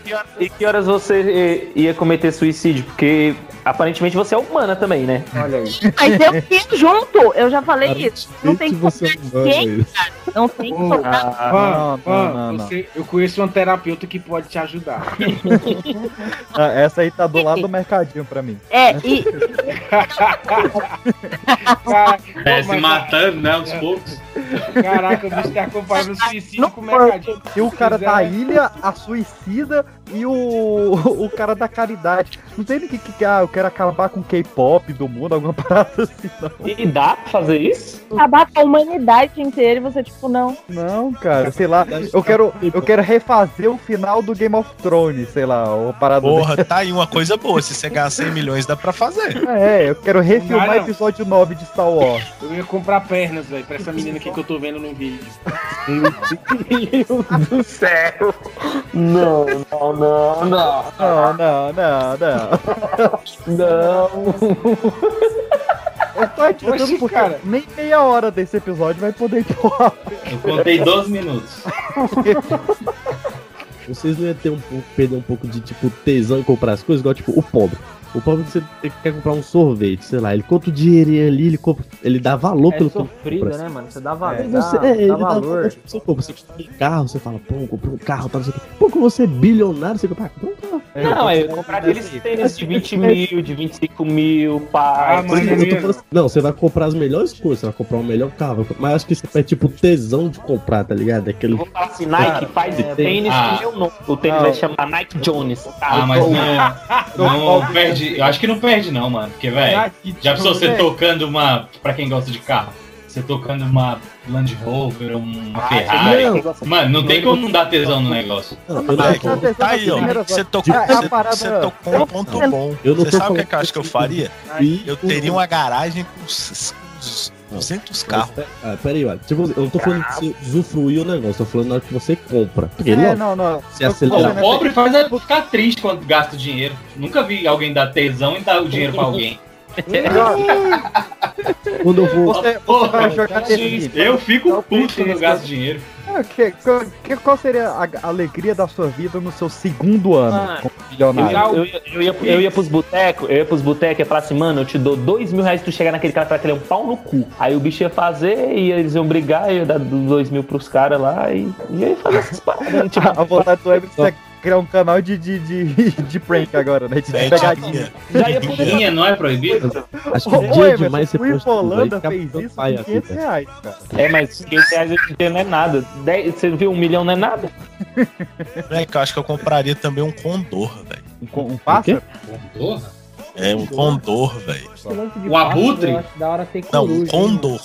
e que horas você ia cometer suicídio? Porque aparentemente você é humana também, né? Olha aí. Mas eu ia junto. Eu já falei isso. Não tem que não vai, ninguém, cara. Não tem que Ô, tocar. Ah, Van, não, não, não. você- eu conheço um terapeuta que pode te ajudar. Ah, Essa aí tá do lado do mercadinho pra mim. É, e, É, mas- matando, né, aos poucos. Caraca, o bicho tá comparando suicídio com o mercadinho. E o cara da ilha, a suicida e o, o cara da caridade. Não tem ninguém que, ah, eu quero acabar com o K-pop do mundo, alguma parada assim, não. E dá pra fazer isso? Acabar com a humanidade inteira e você, tipo, não. Não, cara, sei lá, eu quero, eu quero refazer o final do Game of Thrones, sei lá, o parada Porra, tá aí uma coisa boa. Se você ganhar 100 milhões, dá pra fazer. É, eu quero refilmar Não, não. episódio 9 de Star Wars. Eu ia comprar pernas, velho, pra essa menina que eu tô vendo no vídeo. Meu Deus do céu. Não, não, não, não. Não, não, não, não. Não. Adiantando Oxi, porque cara. nem meia hora desse episódio vai poder empurrar. Eu contei 12 minutos. Vocês não iam ter um pouco, perder um pouco de tipo tesão em comprar as coisas, igual tipo o pobre. O pobre você quer comprar um sorvete, sei lá, ele conta o dinheirinho ali, ele compra, ele dá valor É pelo que sofrido, compra. né, mano? Você dá valor. Dá, você, é, dá ele dá valor. Você compra, você compra um carro, você fala, pô, comprei um carro, tá, não sei o quê. Pô, como você é bilionário, você compra, ah, compra um carro. Não, é comprar aqueles tênis de 20 mil, de 25 mil, pá. Ah, eu tô falando assim, Não, você vai comprar as melhores coisas, você vai comprar o melhor carro. Mas acho que isso é tipo tesão de comprar, tá ligado? Aquele. Vou falar assim, Nike faz é, tênis ah. com meu nome. O tênis Não. vai chamar Nike Jones. Ah, mas não, não perde. Eu acho que não perde, não, mano. Porque, velho, já pensou você tocando uma. Pra quem gosta de carro, você tocando uma Land Rover, uma Ferrari. não. Mano, não tem como não dar tesão no negócio. Não, eu não falando- tá aí, ó. Você tocou, É, a você, parada- você tocou um ponto bom. Eu não Você sabe o que, falando que eu acho que eu faria? Eu teria uma garagem com uns uns 200 carros. Ah, peraí, olha. Tipo, eu não tô falando de você usufruir o negócio, tô falando na hora que você compra. Porque, É, lógico, não, não. se Eu- acelerar. O pobre faz é ficar triste quando gasta dinheiro. Nunca vi alguém dar tesão e dar o dinheiro pra alguém. Quando eu vou. Você, você Porra, vai jogar desse Eu fico puto quando eu gasto dinheiro. Que- qual, que- qual seria a alegria da sua vida no seu segundo ano Ah, como bilionário? Eu, eu, eu, ia, eu ia pros botecos, eu ia pros botecos e falar assim, mano, eu te dou dois mil reais se tu chegar naquele cara e falar que ele é um pau no cu. Aí o bicho ia fazer e eles iam brigar, eu ia dar dois mil pros caras lá e, e ia fazer essas paradas. aí, Tipo, A vontade do é criar um canal de, de, de, de prank agora, né? De Bad pegadinha. já ia poder não é proibido? Acho que Ô, dia ô, demais você o fica fez isso com aqui, 500 velho. reais, cara. É, mas 500 reais hoje em dia não é nada. Dez- você viu, um milhão não é nada. Moleque, eu acho que eu compraria também um condor, velho. Um, um pássaro? Porra. É, um condor, velho. O abutre? Não, um hein? condor.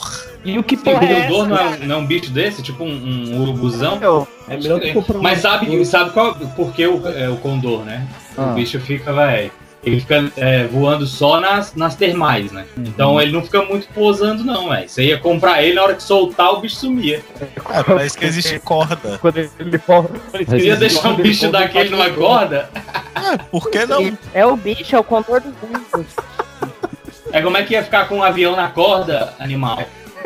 E o que Sim, porra o é Condor essa? não é, um- não é um bicho desse? Tipo um, um urubuzão? Eu, É melhor que comprar um. Mas sabe, sabe qual, por que o, é, o Condor, né? Ah. O bicho fica, velho. Ele fica é, voando só nas, nas termais, né? Então ele não fica muito posando, não, velho. Você ia comprar ele, na hora que soltar, o bicho sumia. É, parece que existe corda. quando ele for. Você ia deixar um bicho daquele numa corda? É, por que não? É o bicho, é o contor dos mundos. É como é que ia ficar com um avião na corda, animal?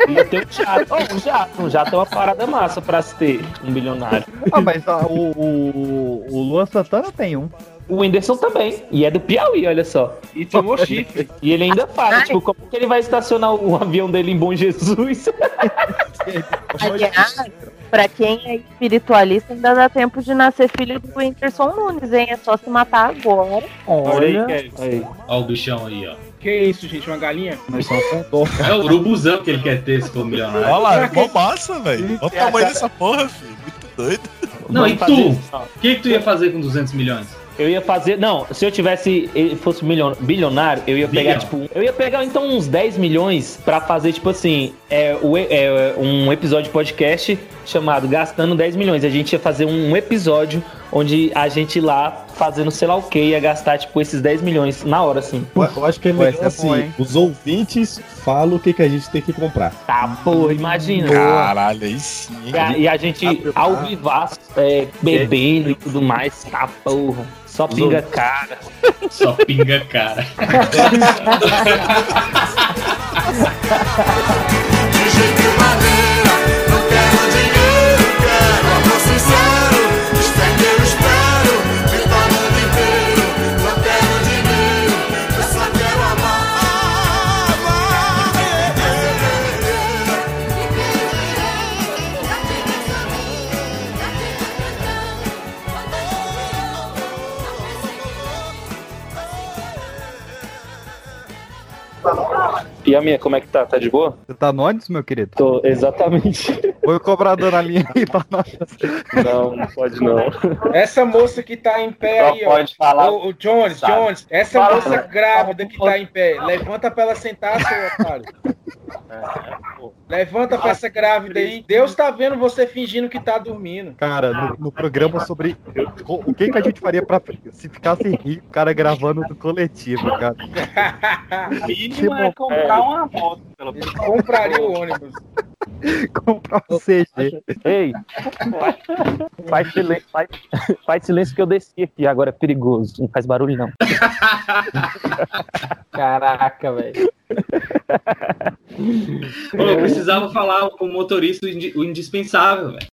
Ia ter um jato. Um jato, um jato é uma parada massa pra se ter, um bilionário. Ah, mas ah, o, o, o Luan Santana tem um. O Whindersson também. E é do Piauí, olha só. E tomou chifre. E ele ainda fala, tipo, como que ele vai estacionar o avião dele em Bom Jesus? Aliás, pra quem é espiritualista, ainda dá tempo de nascer filho do Whindersson Nunes, hein? É só se matar agora. Olha aí, aí. Olha o bichão aí, ó. Que isso, gente? Uma galinha? Mas condor. É o urubuzão que ele quer ter se for milionário. Olha lá, é mó massa, velho. Olha o tamanho dessa porra, filho. Muito doido. Não, e Vamos fazer tu? O que, que tu ia fazer com 200 milhões? Eu ia fazer. Não, se eu tivesse. fosse milhon, bilionário, eu ia pegar, Bilhão. tipo. Eu ia pegar então uns 10 milhões pra fazer, tipo assim, é, o, e- é, um episódio de podcast chamado Gastando 10 milhões. A gente ia fazer um episódio onde a gente lá fazendo sei lá o que ia gastar, tipo, esses 10 milhões na hora, assim. Eu eu acho que é melhor é bom, assim, hein? os ouvintes falam o que, que a gente tem que comprar. Tá, porra, imagina. Caralho, aí sim, hein? E a, e a gente ao vivaço, é, bebendo e tudo mais, tá porra. Só pinga cara. Só pinga cara. De jeito e E a minha, como é que tá? Tá de boa? Você tá no ônibus, meu querido? Tô, exatamente. Põe o cobrador na linha aí pra nós. Não, não pode não. Essa moça que tá em pé aí, ó. pode falar Ô, ô, Jones, sabe. Jones, essa Fala. moça grávida que tá em pé, levanta pra ela sentar, seu otário. Levanta pra essa grávida aí. Deus tá vendo você fingindo que tá dormindo. Cara, no, no programa sobre o o que, que a gente faria pra se ficasse rico, o cara gravando do coletivo, cara. mínimo é comprar uma moto, pelo menos. Compraria o ônibus. Comprar um CG. Ei, faz silêncio, faz, faz silêncio que eu desci aqui, agora é perigoso. Não faz barulho não. Caraca, velho. Eu precisava falar com o motorista o indi- o indispensável, velho.